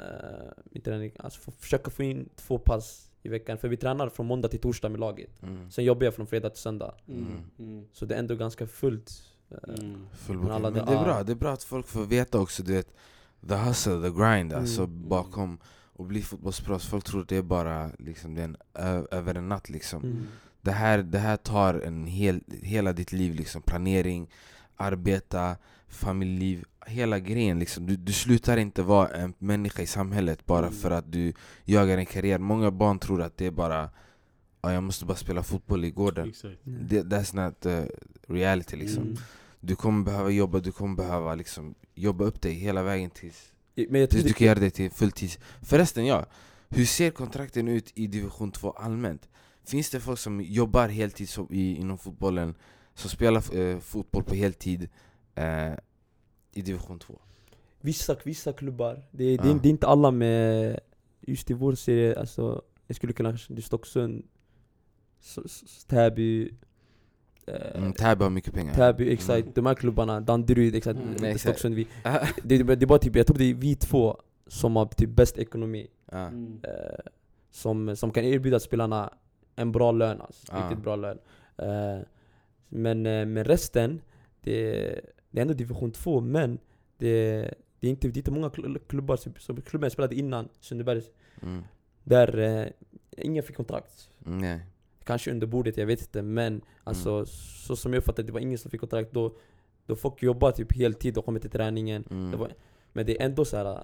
min träning. Alltså få, försöka få in två pass i veckan. För vi tränar från måndag till torsdag med laget. Mm. Sen jobbar jag från fredag till söndag. Mm. Mm. Så det är ändå ganska fullt. eh, Mm. Men alla men det- är bra, det är bra att folk får veta också du vet The hustle, the grind Mm. alltså bakom att bli fotbollsproffs Folk tror det är bara liksom, det är en, över en natt liksom Mm. Det, här, det här tar en hel, hela ditt liv liksom Planering, arbeta, familjeliv Hela grejen liksom du, du slutar inte vara en människa i samhället bara Mm. för att du jagar en karriär Många barn tror att det är bara "Ja, jag måste bara spela fotboll i gården Exakt. det, That's not uh, reality liksom Mm. du kommer behöva jobba, du kommer behöva liksom jobba upp dig hela vägen tills, Men tills du det- kan göra det till fulltids Förresten ja, hur ser kontrakten ut i division 2 allmänt? Finns det folk som jobbar heltid som i, inom fotbollen, som spelar eh, fotboll på heltid eh, i division 2? Vissa, vissa klubbar, det, det, Ja. är- det är inte alla med Just i vår serie, alltså Jag skulle kunna, det är Stocksund Täby eh, Mm, Täby har mycket pengar Täby, exakt, Mm. de här klubbarna, Danderyd, exakt, Mm. Stocksund vi, det, det, det är bara typ, jag tror det är vi två som har typ bäst ekonomi. Mm. eh, som, som kan erbjuda spelarna en bra lön alltså, Ja. riktigt bra lön eh, Men, eh, men resten, det, det är ändå division 2 men det, det, är inte, det är inte många kl- klubbar som, som klubben spelade innan, Sundbyberg, Mm. där eh, ingen fick kontrakt Mm, Nej. Kanske under bordet, jag vet inte men alltså så som jag uppfattade det, var ingen som fick kontrakt då Då folk jobbar typ heltid och kommer till träningen Mm. det var, Men det är ändå så här.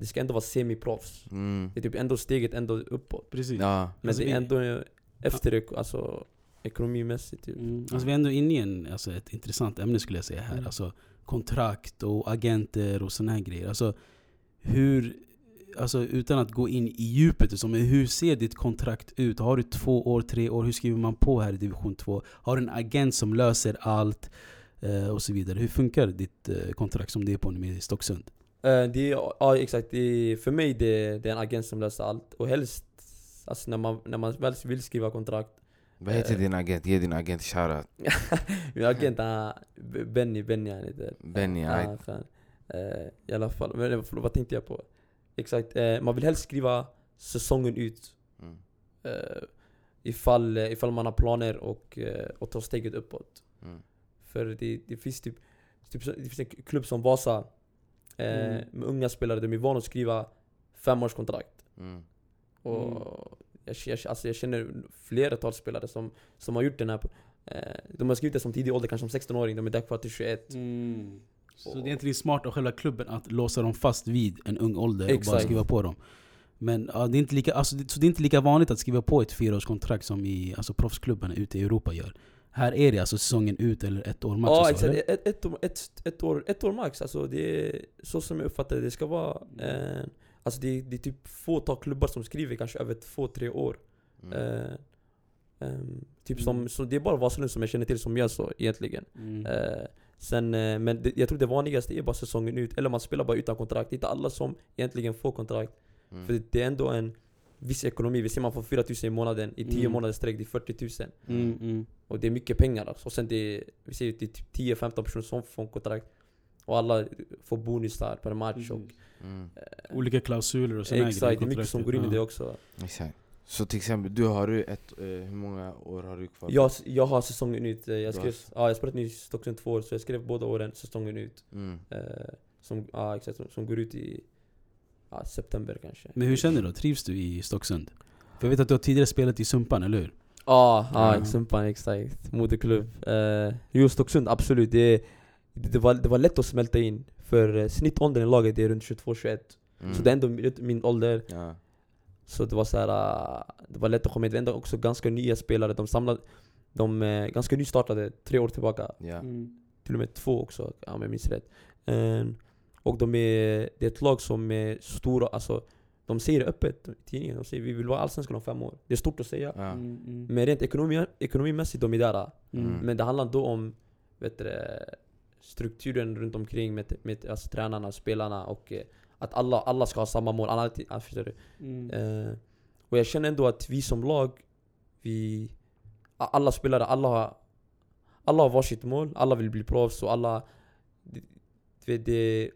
det ska ändå vara semiproffs Mm. Det är typ ändå steget ändå uppåt Precis. Ja. Men Alltså, det är ändå efter ek- alltså, ekonomimässigt typ Mm. Alltså vi är ändå inne i en, alltså ett intressant ämne skulle jag säga här. Mm. Alltså kontrakt och agenter och såna här grejer. Alltså hur, alltså utan att gå in i djupet, så, men hur ser ditt kontrakt ut? Har du två år, tre år? Hur skriver man på här i division 2? Har du en agent som löser allt? Eh, och så vidare. Hur funkar ditt eh, kontrakt som det är på nu med Stocksund? Eh, det är, Ja exakt, det är, för mig det, det är en agent som löser allt Och helst, alltså när man, när man väl vill skriva kontrakt Vad heter Eh. din agent? Ge din agent shoutout Min agent är Benny, Benny han heter Benny, fan. Eh, I alla fall, men eh, förlåt, vad tänkte jag på? Exakt, eh, man vill helst skriva säsongen ut mm. eh, ifall, ifall man har planer och, eh, och tar steget uppåt Mm. För det, det finns typ, typ det finns en klubb som Vasa eh, Mm. Med unga spelare, de är vana att skriva femårskontrakt Mm. Och jag, jag, alltså jag känner flertal spelare som, som har gjort den här eh, De har skrivit det som tidig ålder, kanske som 16-åring, de är där kvar till 21 Mm. Så det är egentligen smart av själva klubben att låsa dem fast vid en ung ålder och bara skriva på dem. Men ja, det är inte lika, alltså, det, så det är inte lika vanligt att skriva på ett fyraårskontrakt som i alltså, proffsklubbarna ute i Europa gör. Här är det alltså säsongen ut eller ett år max. Ja och så, exakt, ett, ett, år- ett, ett, år, ett år max. Alltså det är så som jag uppfattar det. Det ska vara... Eh, alltså det, det är typ fåtal klubbar som skriver kanske över två, tre år. Mm. Eh, ehm, typ som, så det är bara Vasalund som jag känner till som gör så egentligen. Mm. Eh, sen, eh, men det, jag tror det vanligaste är bara säsongen ut, eller man spelar bara utan kontrakt. Det är inte alla som egentligen får kontrakt. Mm. För det är ändå en viss ekonomi. Vi ser man får 4000 i månaden, i 10 Mm. månader sträck, det är 40 000. Mm, mm. Och det är mycket pengar alltså. Och sen det vi ser det är typ 10-15 personer som får kontrakt. Och alla får bonusar per match. Och, Mm. Olika klausuler och sådana exakt, det är mycket som går in i det också. Exakt. Så till exempel, du har du ett, eh, hur många år har du kvar? Jag, jag har säsongen ut, eh, jag skrev, ja, jag spelat nu i Stockholm två år, så jag skrev båda åren säsongen ut. Mm. Eh, som, ja, exakt, som, som går ut i ja, september kanske. Men hur känner du då? Trivs du i Stocksund? För jag vet att du har tidigare spelat i Sumpan, eller hur? Ja, ja, Ja. Sumpan exakt. Moderklubb. Uh, jo, Stocksund absolut. Det, det, det, var, det var lätt att smälta in. För uh, snittåldern i laget är runt 22-21. Mm. Så det är ändå min, min ålder. Ja. Så det var så här, uh, det var lätt att komma in. Det var ändå också ganska nya spelare. De samlade, de uh, ganska nystartade tre år tillbaka. Ja. Till och med två också, om jag minns rätt. Eh, och de är, det är ett lag som är stora, alltså de säger det öppet i tidningen. De säger vi vill vara allsvenskan om fem år. Det är stort att säga. Ja. Mm, Men rent ekonomi, ekonomimässigt, de är där. Mm. Men det handlar då om vet du, strukturen runt omkring med, med alltså, tränarna, spelarna och eh, att alla, alla ska ha samma mål. Alla, ja, förstår du? Mm. Eh, och jag känner ändå att vi som lag, vi, alla spelare, alla har, alla har varsitt mål, alla vill bli proffs och alla... Det, det, det,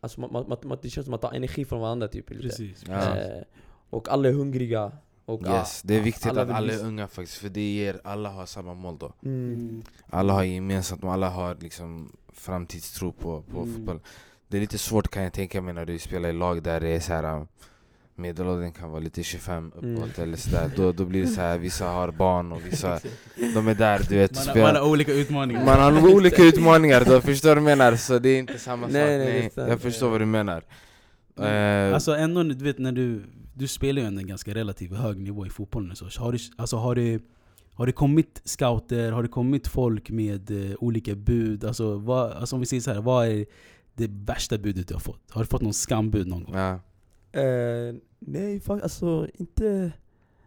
alltså man, man, man, det känns som att man tar energi från varandra typ. Lite. Precis. Ja. Eh, och alla är hungriga. Och, Yes, det är viktigt alla att alla är unga faktiskt, för det ger alla har samma mål då. Mm. Mm. Alla har gemensamt, alla har liksom framtidstro på, på Mm. fotboll. Det är lite svårt kan jag tänka mig när du spelar i lag där det är så här. äh, Medelåldern kan vara lite 25 uppåt Mm. eller sådär. Då, då blir det så här, vissa har barn och vissa de är där du vet Man, spelar- man har olika utmaningar. Man har olika utmaningar då, förstår du vad jag menar? Så det är inte samma Nej, sak. nej, Nej, jag förstår vad du menar. Eh, Alltså ändå, du vet när du, du spelar ju ändå en ganska relativt hög nivå i fotbollen så. Har du, alltså, har det, har det kommit scouter, har det kommit folk med eh, olika bud? Alltså, vad, alltså om vi säger så här, vad är det värsta budet du har fått? Har du fått någon skambud någon gång? ja. Eh, nej, alltså inte...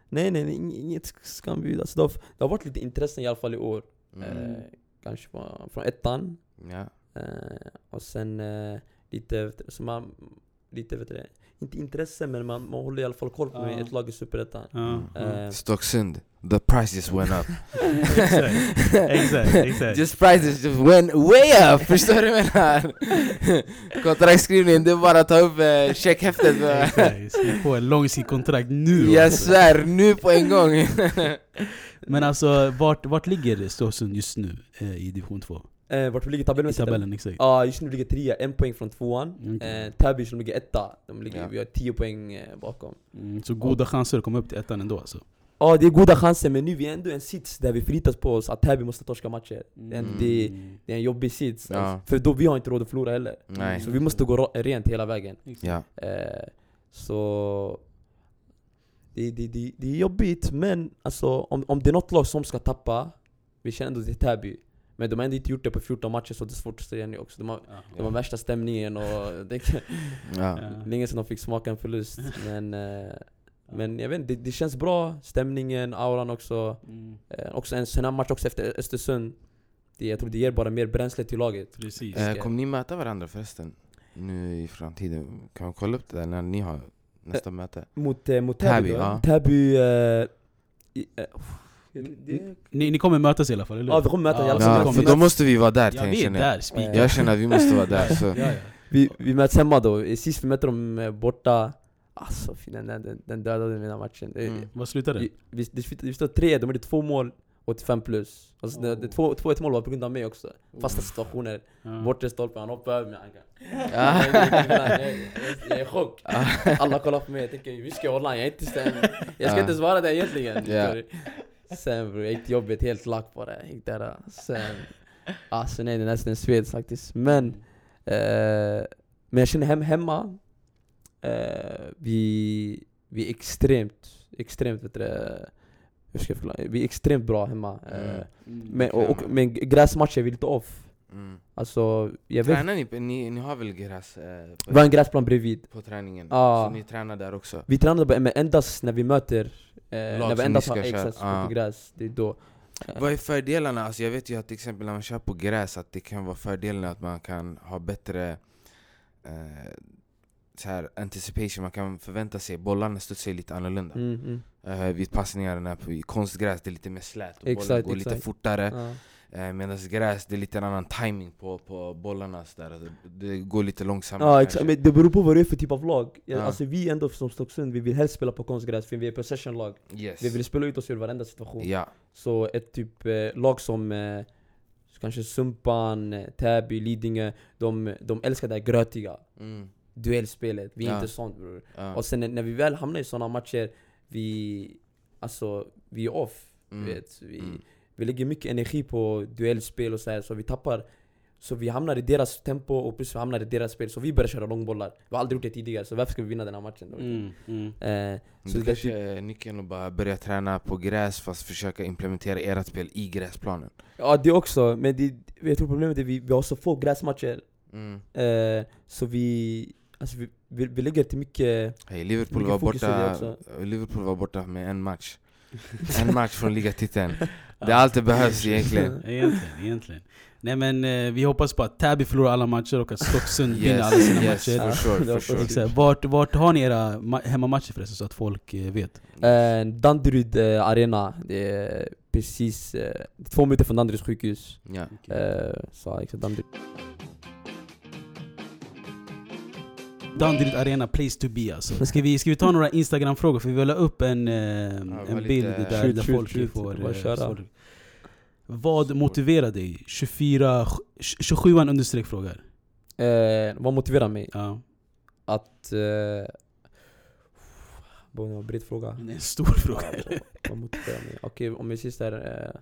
Nej, nej, nej ing- inget skambud. Alltså, det, har, det har varit lite intressen i alla fall i år. Mm. Eh, kanske från, från ettan. ja. Eh, och sen lite, så man, lite vet du, det, inte intresse men man, man håller i alla fall koll på Ja. ett lag i Superettan. Ja, ja. Eh, Stocksund, the prices went up. exakt, exakt, exakt. Just prices just went way up, förstår du vad jag menar? Kontraktskrivningen, det är bara att ta upp eh, checkhäftet. skriv på ett långsiktigt nu. Jag svär, nu på en gång! Men alltså, vart, vart ligger Stocksund just nu eh, i division 2? Eh, vart vi ligger I tabellmässigt? tabellen, exakt. Ja, just nu ligger trea, en poäng från tvåan. Okej. Eh, Täby som ligger etta, de ligger, Ja. vi har 10 poäng eh, bakom. Mm, så goda chanser att komma upp till ettan ändå alltså? Ja det är goda chanser men nu är vi ändå i en sits där vi förlitas på oss att Täby måste torska matcher. Det, är en, Mm. det, det är en jobbig sits. Ja. Alltså, för då vi har inte råd att förlora heller. Nej. Så vi måste gå rent hela vägen. Ja. Eh, så... Det, det, det, det är jobbigt men alltså, om, om det är något lag som ska tappa, vi känner ändå till Täby. Men de har ändå inte gjort det på 14 matcher så det är svårt att säga nu också. De har, de har värsta stämningen och det, Ja. Ja. länge sedan de fick smaka en förlust. Men, eh, men jag vet inte, det, det känns bra. Stämningen, auran också. Mm, Eh, också en sån här match också efter Östersund. Det, jag tror det ger bara mer bränsle till laget. precis. Eh, kommer ni möta varandra förresten? Nu i framtiden? Kan vi kolla upp det där när ni har nästa möte? Mot, eh, mot Täby, Täby, ja. Täby... Eh, i, eh, det, det, Ni, ni kommer mötas i alla fall, eller Ja, vi kommer mötas i alla fall. Ja, för vi då måste vi vara där Ja, vi är jag. där. Eh, Jag känner att vi måste vara där. Så. Ja, ja. vi, vi möts hemma då. Sist vi mötte dem eh, borta. Alltså den, den, den dödade den här matchen. Mm. Vad slutade det? Vi, vi, vi, vi stod 3 de hade två mål, 85 plus. Alltså, det, det, två, två ett mål var på grund av mig också. Fasta situationer. Ja. Bortre stolpen, han hoppade över mig. Han jag, jag, jag är i chock. Alla kollar på mig, jag tänker vi ska online, jag är inte stäm. Jag ska inte svara där egentligen. Ja. Sen bror, jag gick till jobbet helt lack på det. Jag gick där. Sen, alltså nej det är nästan sved faktiskt. Men Eh, men jag känner hem, hemma, eh, vi, vi är extremt, extremt vet du, hur ska jag förklara? Vi är extremt bra hemma. Eh, Mm. men, och, och, men gräsmatcher är vi lite off. Mm. Alltså, jag vet Tränar ni, ni, ni har väl gräs eh, Vi har en gräsplan bredvid. på träningen? Ja. Så ni tränar där också? Vi tränar bara, men endast när vi möter, eh, när vi endast har exakt Ja. på gräs, det är då. Vad är fördelarna? Alltså jag vet ju att till exempel när man kör på gräs att det kan vara fördelen att man kan ha bättre eh, så här, anticipation, man kan förvänta sig bollarna studsar lite annorlunda Mm, mm. eh, vid passningarna på konstgräs, det är lite mer slät och bollen Exakt, går lite exakt. fortare Ja. Eh, Medan gräs, det är lite en annan timing på, på bollarna så där. Det, det går lite långsammare Ja exakt, men det beror på vad det är för typ av lag. Ja. Alltså vi ändå som Stocksund, vi vill helst spela på konstgräs för vi är possession-lag. yes. Vi vill spela ut oss ur varenda situation. Ja, Så ett typ eh, lag som eh, kanske Sumpan, eh, Täby, Lidingö, de, de älskar det här grötiga mm. duellspelet. Vi är Ja. inte sånt bror. ja. Och sen när- vi väl hamnar i sådana matcher, vi, alltså, vi är off. Mm. Du vet. Vi, Mm. Vi lägger mycket energi på duellspel och så här, så vi tappar så vi hamnar i deras tempo och plus vi hamnar i deras spel, så vi börjar köra långbollar. Vi har aldrig gjort det tidigare, så varför ska vi vinna den här matchen då? Mm, mm. Eh, Så det kanske är nyckeln att bara börja träna på gräs fast försöka implementera ert spel i gräsplanen ja det också, men det, jag tror problemet är att vi, vi har så få gräsmatcher. mm. Eh, så vi, alltså vi, vi, vi lägger till mycket... hey, Liverpool, Mycket var borta. Liverpool var borta med en match En match från ligatiteln Det är allt det behövs egentligen Egentligen, egentligen. Nej men eh, vi hoppas på att Täby förlorar alla matcher och att Stocksund vinner alla sina yes, matcher. for sure, for sure Exakt. Vart, vart har ni era ma- hemmamatcher förresten så att folk eh, vet? Eh, Danderyd eh, arena, det är precis eh, två minuter från Danderyds sjukhus. Ja. Eh, så exakt, Danderyd. Danderyd Arena, place to be alltså. Ska vi, ska vi ta några instagram-frågor? För vi vill ha upp en, eh, en lite- bild där, Shoot, där shoot, folk shoot. får... Eh. Vad motiverar dig? 24... 27an understreck frågar. Eh, vad motiverar mig? Ja. Att... Eh, Bo, det var en bred fråga. Det är en stor fråga. Vad motiverar mig? Okej, om vi sist där... Eh,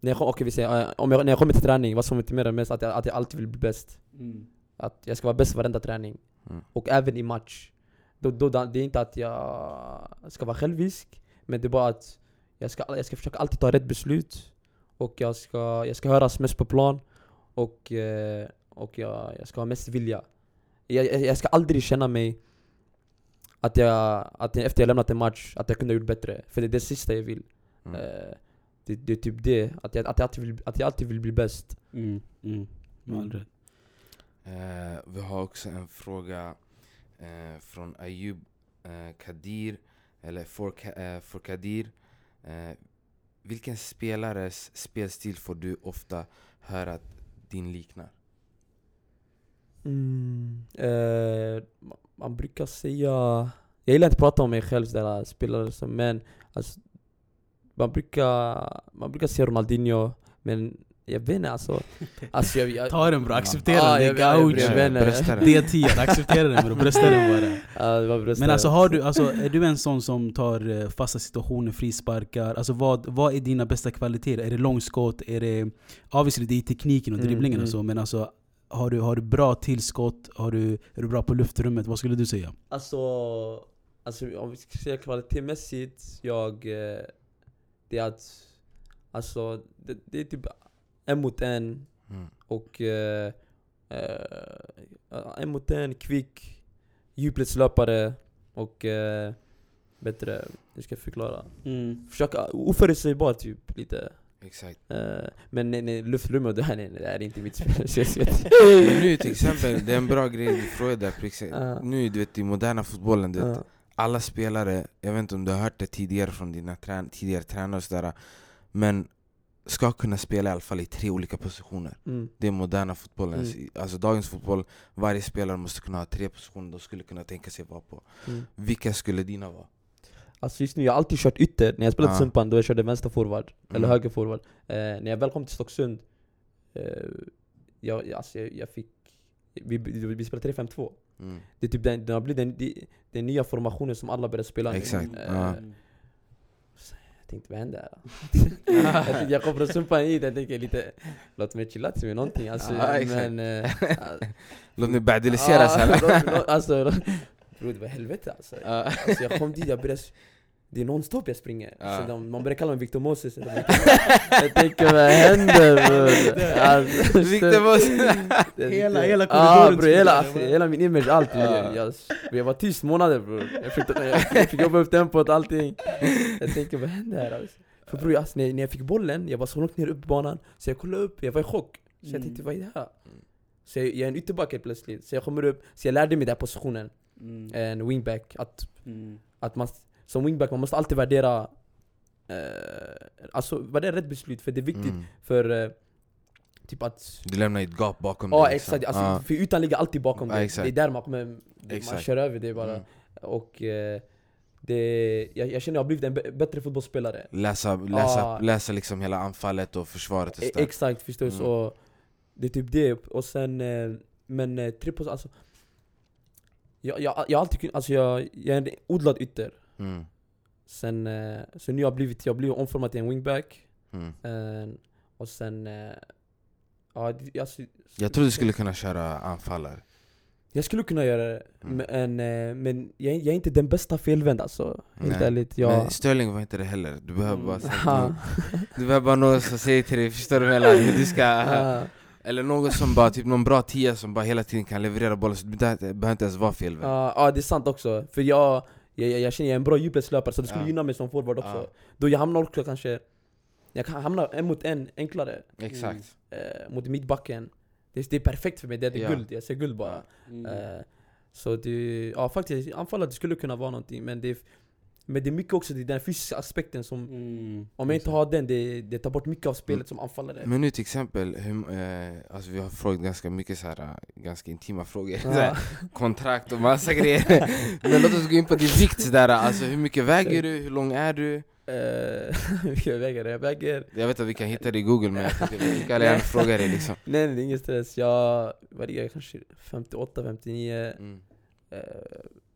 när jag, okej, vi säger, eh, om jag, när jag kommer till träning, vad som motiverar mig mest? Att jag, att jag alltid vill bli bäst. Mm. Att jag ska vara bäst varenda träning. Mm. Och även i match. Då, då, det är inte att jag ska vara självisk, men det är bara att jag ska, jag ska försöka alltid ta rätt beslut. Och jag ska, jag ska höras mest på plan. Och, eh, och jag, jag ska ha mest vilja. Jag, jag, ska aldrig känna mig att jag, att jag, efter jag lämnat en match, att jag kunde ha gjort bättre. För det är det sista jag vill. Mm. Eh, det, det är typ det, att jag, att jag, alltid, vill, att jag alltid vill bli bäst. Mm. Mm. Rätt. Eh, vi har också en fråga eh, från Ayub eh, Kadir, eller for, eh, för Kadir. Eh, vilken spelares spelstil får du ofta höra att din liknar? Mm. Eh, man brukar säga... Jag gillar inte att prata om mig själv sådär, spelare som, men alltså, man, brukar, man brukar säga Ronaldinho, men jag vet inte alltså... alltså jag, jag, Ta den bro, acceptera Ah, den. Det är gaucho. den. D10, acceptera den bro. Brösta den bara. Ja, det var bröstet. Men alltså, har du, alltså är du en sån som tar eh, fasta situationer, frisparkar? Alltså vad, vad är dina bästa kvaliteter? Är det långskott? Är det... Obviously det är tekniken och Mm, dribblingen och mm. så, men alltså har du, har du bra tillskott? Har du, är du bra på luftrummet? Vad skulle du säga? Alltså, alltså om vi ska säga kvalitetsmässigt, jag... eh, Det är att... Alltså, det, det är typ en mot en Mm. och... Eh, eh, en mot en, kvick, djupledslöpare och... Eh, bättre, hur ska jag förklara? Försöka, oförutsägbar typ, lite. Exakt. Eh, men nej, nej, luftrummet, det här, nej, nej, det här är inte mitt spel. Så jag vet. Men nu till exempel, det är en bra grej du frågade. Ja. Nu du vet i moderna fotbollen, du vet, Ja. alla spelare, jag vet inte om du har hört det tidigare från dina trän tidigare tränare och sådär Men ska kunna spela i alla fall i tre olika positioner Mm. Det är moderna fotbollen, Mm. alltså dagens fotboll Varje spelare måste kunna ha tre positioner de skulle kunna tänka sig vara på Mm. Vilka skulle dina vara? Alltså just nu, jag har alltid kört ytter. När jag spelade i Sumpan, då jag körde vänster forward. Eller Mm. höger forward. Eh, när jag väl kom till Stocksund, eh, jag, alltså jag, jag fick... Vi, vi, spelade 3-5-2. Mm. Det är typ den, den har blivit den, den, nya formationen som alla börjar spela nu. Exakt, Eh, ja. Tänkte vad händer här? jag, jag kom från Sumpan hit, jag tänkte lite Låt mig chilla till med någonting alltså, exakt. men... eh, Låt mig ah, låt- låt- Alltså, bror det var helvete alltså. Alltså Jag kom dit, jag började det är nonstop jag springer. Ja. Så de, man börjar kalla mig Victor Moses. Jag tänker, vad händer bror? Alltså, Victor Moses. Hela- hela ah, korridoren bror, hela, springer. hela min image, allt. Ja. Jag, jag var tyst månader bror. Jag fick, jag fick jobba upp tempot, allting. Jag tänker vad händer här alltså? För bror, alltså, när, när jag fick bollen, jag var så långt ner upp banan. Så jag kollade upp, jag var i chock. Så jag Mm. tänkte vad är det här? Så jag, jag är en ytterback plötsligt. Så jag kommer upp, så jag lärde mig den här positionen. Mm. En wingback. Att Mm. att man som wingback, man måste alltid värdera eh, Alltså värdera rätt beslut, för det är viktigt Mm. för eh, Typ att Du lämnar ett gap bakom Ja dig. liksom. exakt, alltså, Ja. för ytan ligger alltid bakom Ja, dig. Det är där man kommer, man kör över det bara Mm. Och eh, det, jag, jag känner jag har blivit en bättre fotbollsspelare Läsa, läsa, Ah. läsa liksom hela anfallet och försvaret och e sådär. Exakt, förstår du? Mm. Så det är typ det, och sen eh, Men eh, trippos, alltså jag, jag, jag alltid alltså jag, jag är en odlad ytter Mm. Sen, eh, så nu har jag blivit, jag blivit omformad till en wingback Mm. Eh, och sen... eh, ja, alltså, Jag tror du skulle kunna köra anfallare. jag skulle kunna göra det, Mm. men, men jag, jag är inte den bästa felvänd alltså. Helt Nej. ärligt. Jag, Men Sterling var inte det heller. Du behöver bara, Mm. Ja. du behöver bara någon som säger till dig, förstår du jag? Hur du ska... Ja. Eller någon som bara, typ någon bra tia som bara hela tiden kan leverera bollen, så du behöver inte ens vara felvänd. Ja, ja, det är sant också. För jag, jag, jag, jag känner jag är en bra djupledslöpare så det skulle Ja. gynna mig som forward också. Ja. Då jag hamnar också kanske... Jag kan hamna en mot en enklare Exakt. eh, mot mittbacken. Det, det är perfekt för mig, det är Ja. guld. Jag ser guld bara. Mm. Eh, så det, ja faktiskt, anfallet skulle kunna vara någonting men det, men det är mycket också det är den fysiska aspekten som Mm. Om jag inte har den, det, det tar bort mycket av spelet Mm. som anfallare Men nu till exempel, hur, eh, alltså vi har frågat ganska mycket så här, eh, ganska intima frågor. Så Ja. här, kontrakt och massa grejer. Men låt oss gå in på din vikt sådär, alltså hur mycket väger du, hur lång är du? Eh, Hur mycket jag väger? Jag väger... Jag vet att vi kan hitta det i google men jag kan gärna fråga dig liksom. Nej nej, det är ingen stress. Jag, jag? Kanske 58, 59 Mm. eh,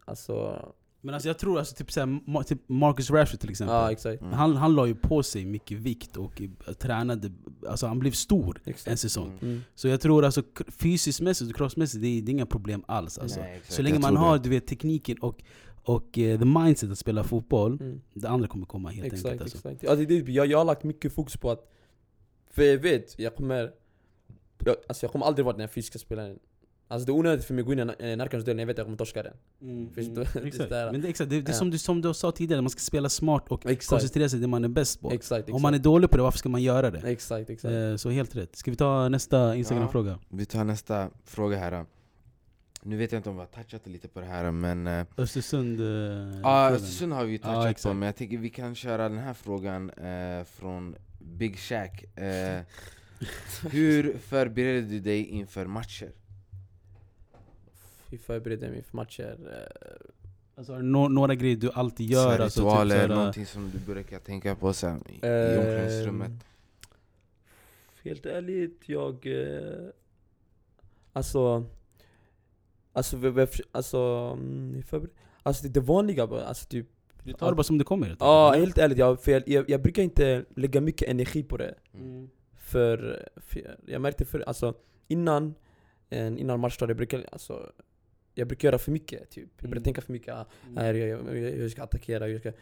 Alltså, Men alltså jag tror alltså typ, såhär, typ Marcus Rashford till exempel. exakt. Mm. Han, han la ju på sig mycket vikt och eh, tränade, alltså han blev stor en exakt. säsong. Mm. Mm. Så jag tror alltså fysiskt mässigt och kroppsmässigt, det är, det är inga problem alls alltså. Nej, Så länge jag man har det. du vet, tekniken och, och eh, the mindset att spela fotboll, Mm. det andra kommer komma helt Exakt, enkelt alltså. exakt. Alltså, det, jag, jag har lagt mycket fokus på att För jag vet, jag kommer jag, Alltså jag kommer aldrig vara den här fysiska spelaren Alltså det är onödigt för mig att gå in i Närkans dörr när jag vet att jag kommer torska den Mm, Förstår mm, du? Det är exakt. sådär. Men det exakt, det, det är Ja. som, du, som du sa tidigare, man ska spela smart och Exakt, koncentrera sig på det man är bäst på. exakt, exakt Om man är dålig på det, varför ska man göra det? Exakt, exakt Eh, Så helt rätt. Ska vi ta nästa Instagram-fråga? Vi tar nästa fråga här. Nu vet jag inte om vi har touchat lite på det här men... eh, Östersund... eh, Ja, frågan. Östersund har vi Ja, touchat på, exakt. men jag tänker vi kan köra den här frågan eh, från Big Shack. Eh, hur förbereder du dig inför matcher? Hur förbereder jag mig för matcher? Eh, Alltså, har du nå- några grejer du alltid gör? så här alltså, ritualer, såhär, någonting som du brukar tänka på sen i, i Ehm, omklädningsrummet? Helt ärligt, jag... Eh, alltså... Alltså, vi, vi, alltså, mm, förber- alltså det, det vanliga bara, alltså typ Du tar det bara som det kommer? Ja, enkelt. helt ärligt, jag, för jag, jag, jag brukar inte lägga mycket energi på det Mm. För, för jag märkte för, alltså innan, eh, innan matchdag, jag brukar, alltså Jag brukar göra för mycket typ, jag brukar Mm. tänka för mycket, ah, här, jag, jag, jag, ska attackera, jag ska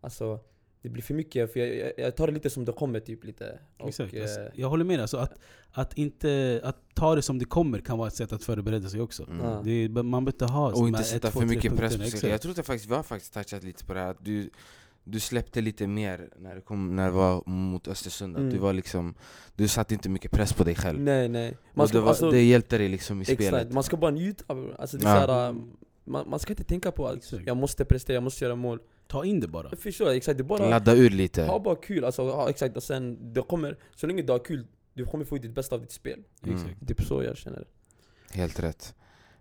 Alltså det blir för mycket, för jag, jag, jag tar det lite som det kommer typ lite och, Exakt. Alltså, jag håller med. Alltså, att, att, inte, att ta det som det kommer kan vara ett sätt att förbereda sig också. Mm. Det är, man behöver inte ha Och inte sätta för mycket press på sig. Jag tror att faktiskt, vi har faktiskt touchat lite på det här, att du, du släppte lite mer när det, kom, när det var mot Östersund. Att Mm. du, var liksom, du satte inte mycket press på dig själv. Nej nej och det, var, alltså, det hjälpte dig liksom i Exakt, spelet. man ska bara njuta alltså, det är Ja. såhär, um, man, man ska inte tänka på att Exakt. jag måste prestera, jag måste göra mål Ta in det bara. Jag förstår, exakt, det bara Ladda ur lite. Ha bara kul, alltså, ja, exakt, och sen det kommer, så länge du har kul, du kommer få ut ditt bästa av ditt spel Mm. Exakt. Typ så jag känner Helt rätt.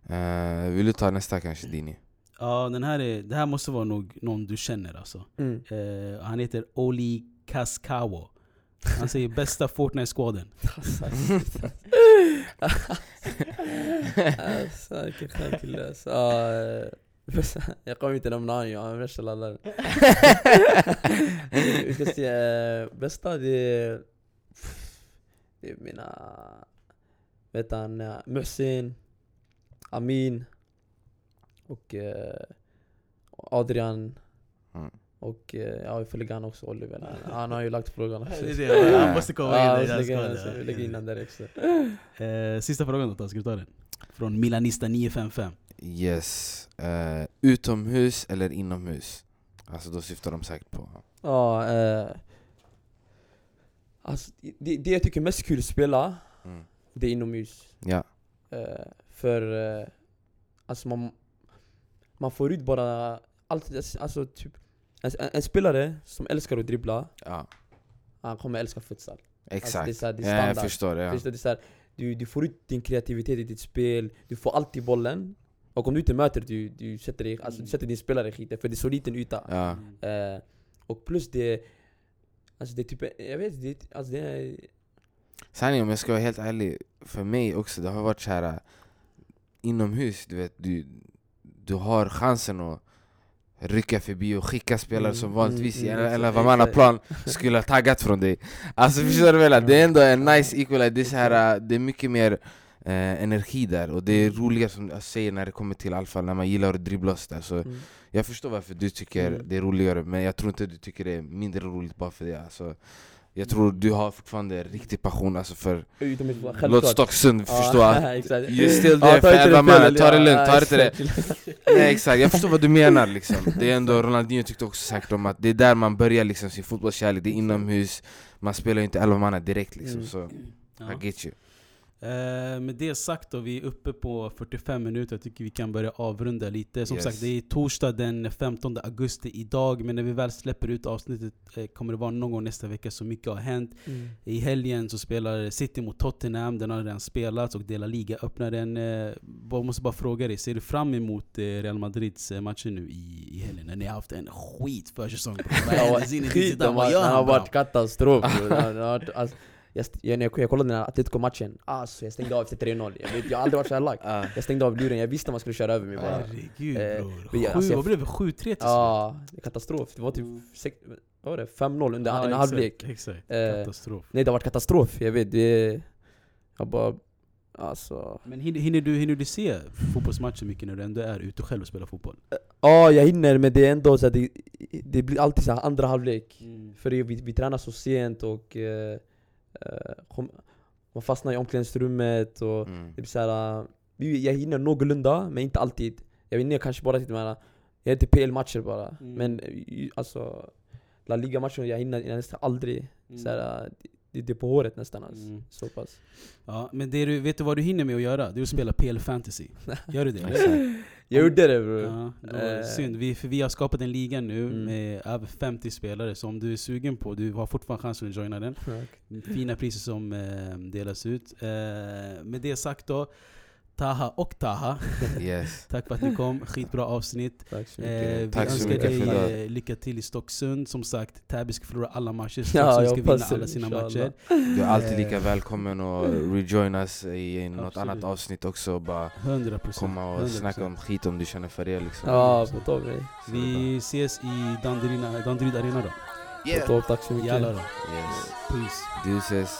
Eh, vill du ta nästa kanske Dini? Ja, den här är, det här måste vara nog någon du känner alltså. mm. Eh, han heter Oli Kaskawo. Han säger bästa Fortnite-squaden. Alltså vilken. Ja, eh, jag kommer inte nämna han, jag är värsta lallaren. Vi ska se, eh, bästa det är... Det är mina... Vet han, eh, Muhsin, Amin och eh, Adrian. Mm. Och eh, ja, vi får lägga han också, Oliver. Han, har ju lagt frågan också. Det är det, han måste komma in Ja, jag så vi lägger in han där också. Eh, Sista frågan då, ska du ta den? Från Milanista 955 Yes. Eh, utomhus eller inomhus? Alltså då syftar de säkert på... Ja, eh, alltså, det, det jag tycker är mest kul att spela, Mm. det är inomhus. Ja. Eh, för eh, alltså man, man får ut bara allt, alltså typ en, en, spelare som älskar att dribbla, ja, han kommer älska futsal. exakt. det är så här, det är ja, jag förstår det. Ja. Förstår? Det är så här, du, du får ut din kreativitet i ditt spel, du får alltid bollen. Och om du inte möter, du, du, sätter, dig, alltså, du sätter din spelare i skiten för det är så liten yta. Ja. Eh, och plus det, alltså det är typ, jag vet det, alltså det är, Sanningen om jag ska vara helt ärlig, för mig också, det har varit så här äh, inomhus, du vet, du, du har chansen att rycka förbi och skicka spelare Mm, som vanligtvis mm, i mm, en eller exakt. plan skulle ha taggat från dig Alltså förstår du menar? Det är ändå en nice equalizer, det är, så här, äh, det är mycket mer eh, energi där och det är roligare som jag säger när det kommer till alfa, när man gillar att dribbla och så där så mm. Jag förstår varför du tycker Mm. det är roligare, men jag tror inte du tycker det är mindre roligt bara för det alltså, Jag tror du har fortfarande riktig passion alltså för Låt. Stocksund förstå Ja, att you're still there det fel, mannen, ta det lugnt, ta ja, inte det. Nej exakt, jag förstår vad du menar liksom. Det är ändå, Ronaldinho tyckte också säkert om att det är där man börjar liksom sin fotbollskärlek, det är inomhus. Man spelar ju inte elva mannar direkt liksom, Mm. så. I get you Eh, Med det sagt då, vi är uppe på 45 minuter, jag tycker vi kan börja avrunda lite. Som Yes. sagt, det är torsdag den 15 augusti idag, men när vi väl släpper ut avsnittet eh, kommer det vara någon gång nästa vecka, så mycket har hänt. Mm. I helgen så spelar City mot Tottenham, den har redan spelats och Dela Liga öppnar den. Eh, Jag måste bara fråga dig, ser du fram emot eh, Real Madrids eh, matcher nu i, i helgen? När ni har haft en skit försäsong skit, den har- varit katastrof jag, jag, när jag, jag kollade den här Atletico-matchen, alltså jag stängde av efter 3-0 jag, vet, jag har aldrig varit såhär lack Ah. Jag stängde av luren, jag visste man skulle köra över mig bara Herregud Eh, bror. vi- Sju, alltså, jag- vad blev det? 7-3 till slut? Ja, det är katastrof. Det var typ Mm. sex, vad var det? 5-0 under Ja, en exakt, halvlek Exakt, Eh, katastrof. Nej det har varit katastrof, jag vet det Jag bara, alltså Men hinner, hinner, du, hinner du se fotbollsmatcher mycket när du ändå är ute själv och spelar fotboll? Ja jag hinner men det är ändå så att det, det blir alltid så här andra halvlek För det, vi, vi tränar så sent och eh, eh, man fastnar i omklädningsrummet och Mm. det blir så här, eh, Jag hinner någorlunda, men inte alltid Jag hinner kanske bara till med Jag är till PL-matcher bara Mm. Men eh, alltså La Liga-matcher, jag hinner, jag nästan aldrig så här, eh, det, det är på håret nästan alltså. Mm. Så pass Ja, men det du, vet du vad du hinner med att göra? Det är att spela PL Fantasy. Gör du det? Jag gjorde det bror Ja, då, Eh. synd. Vi, för vi har skapat en liga nu Mm. med över 50 spelare, så om du är sugen på, du har fortfarande chansen att joina den. Fina priser som eh, delas ut. Eh, med det sagt då, Taha och Taha, Yes tack för att ni kom. Skitbra avsnitt. Tack så Eh, vi Tack önskar dig eh, lycka till i Stocksund. Som sagt, Täby ska förlora alla matcher. Ja, Stocksund jag ska vinna alla sina inshallah. matcher. Du är alltid lika Eh. välkommen att rejoin us i något Absolut. annat avsnitt också bara 100 procent. komma och snacka om skit om du känner för det liksom Ja, på topp Vi ses i Danderyd Arena då. På Yeah, topp, tack så mycket Jalla då. Yes Peace. Deuces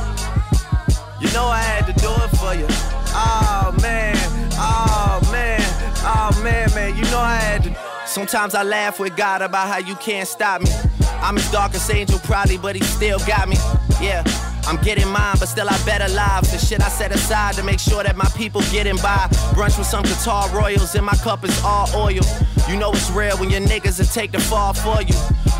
You know I had to do it for you. Oh man, oh man, oh man, man. You know I had to. Sometimes I laugh with God about how you can't stop me. I'm his darkest angel, probably, but he still got me. Yeah. I'm getting mine, but still I bet alive. The shit I set aside to make sure that my people getting by. Brunch with some Qatar Royals, and my cup is all oil. You know it's real when your niggas will take the fall for you.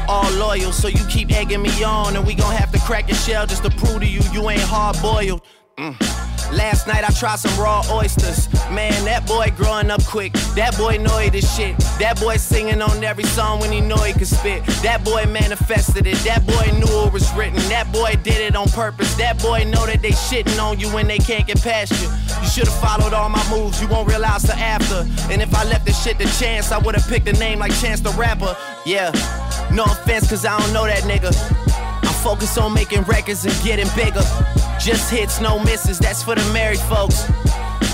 All loyal, so you keep egging me on, and we gon' have to crack your shell just to prove to you you ain't hard boiled. Mm. Last night I tried some raw oysters. Man, that boy growing up quick. That boy know the shit. That boy singing on every song when he know he could spit. That boy manifested it. That boy knew it was written. That boy did it on purpose. That boy know that they shitting on you when they can't get past you. You should've followed all my moves. You won't realize the after. And if I left the shit to chance, I would've picked a name like Chance the Rapper. Yeah. No offense, cause I don't know that nigga. I'm on making records and getting bigger. Just hits, no misses, that's for the married folks.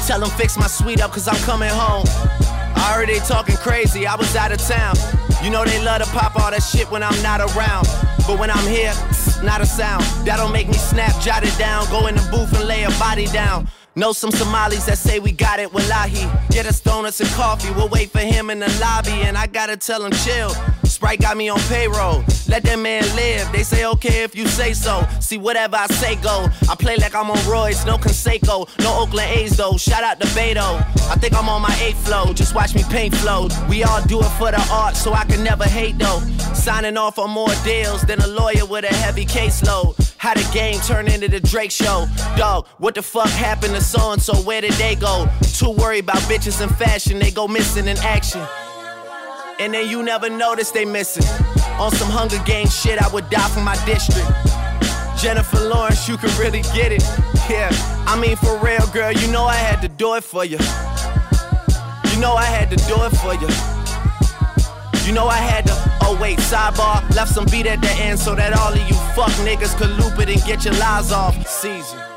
Tell them fix my suite up, cause I'm coming home. I they talking crazy, I was out of town. You know they love to pop all that shit when I'm not around. But when I'm here, not a sound. That'll make me snap, jot it down, go in the booth and lay a body down. Know some Somalis that say we got it, wallahi. Get us donuts and coffee, we'll wait for him in the lobby. And I gotta tell him chill. Sprite got me on payroll. Let that man live. They say okay if you say so. See whatever I say go. I play like I'm on Royce, no Conseco, no Oakland A's though. Shout out to Beto. I think I'm on my eighth flow. Just watch me paint flow. We all do it for the art, so I can never hate though. Signing off on more deals than a lawyer with a heavy caseload. How the game turn into the Drake show. Dog, what the fuck happened to so and so? Where did they go? Too worried about bitches and fashion, they go missing in action. And then you never notice they missing. On some Hunger Games shit, I would die for my district. Jennifer Lawrence, you can really get it. Yeah, I mean for real, girl, you know I had to do it for you. You know I had to do it for you. You know I had to. Oh wait, sidebar, left some beat at the end so that all of you fuck niggas could loop it and get your lies off. Season.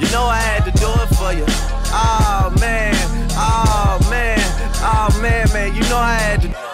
You know I had to do it for you. Oh man, oh man, oh man, man. You know I had to.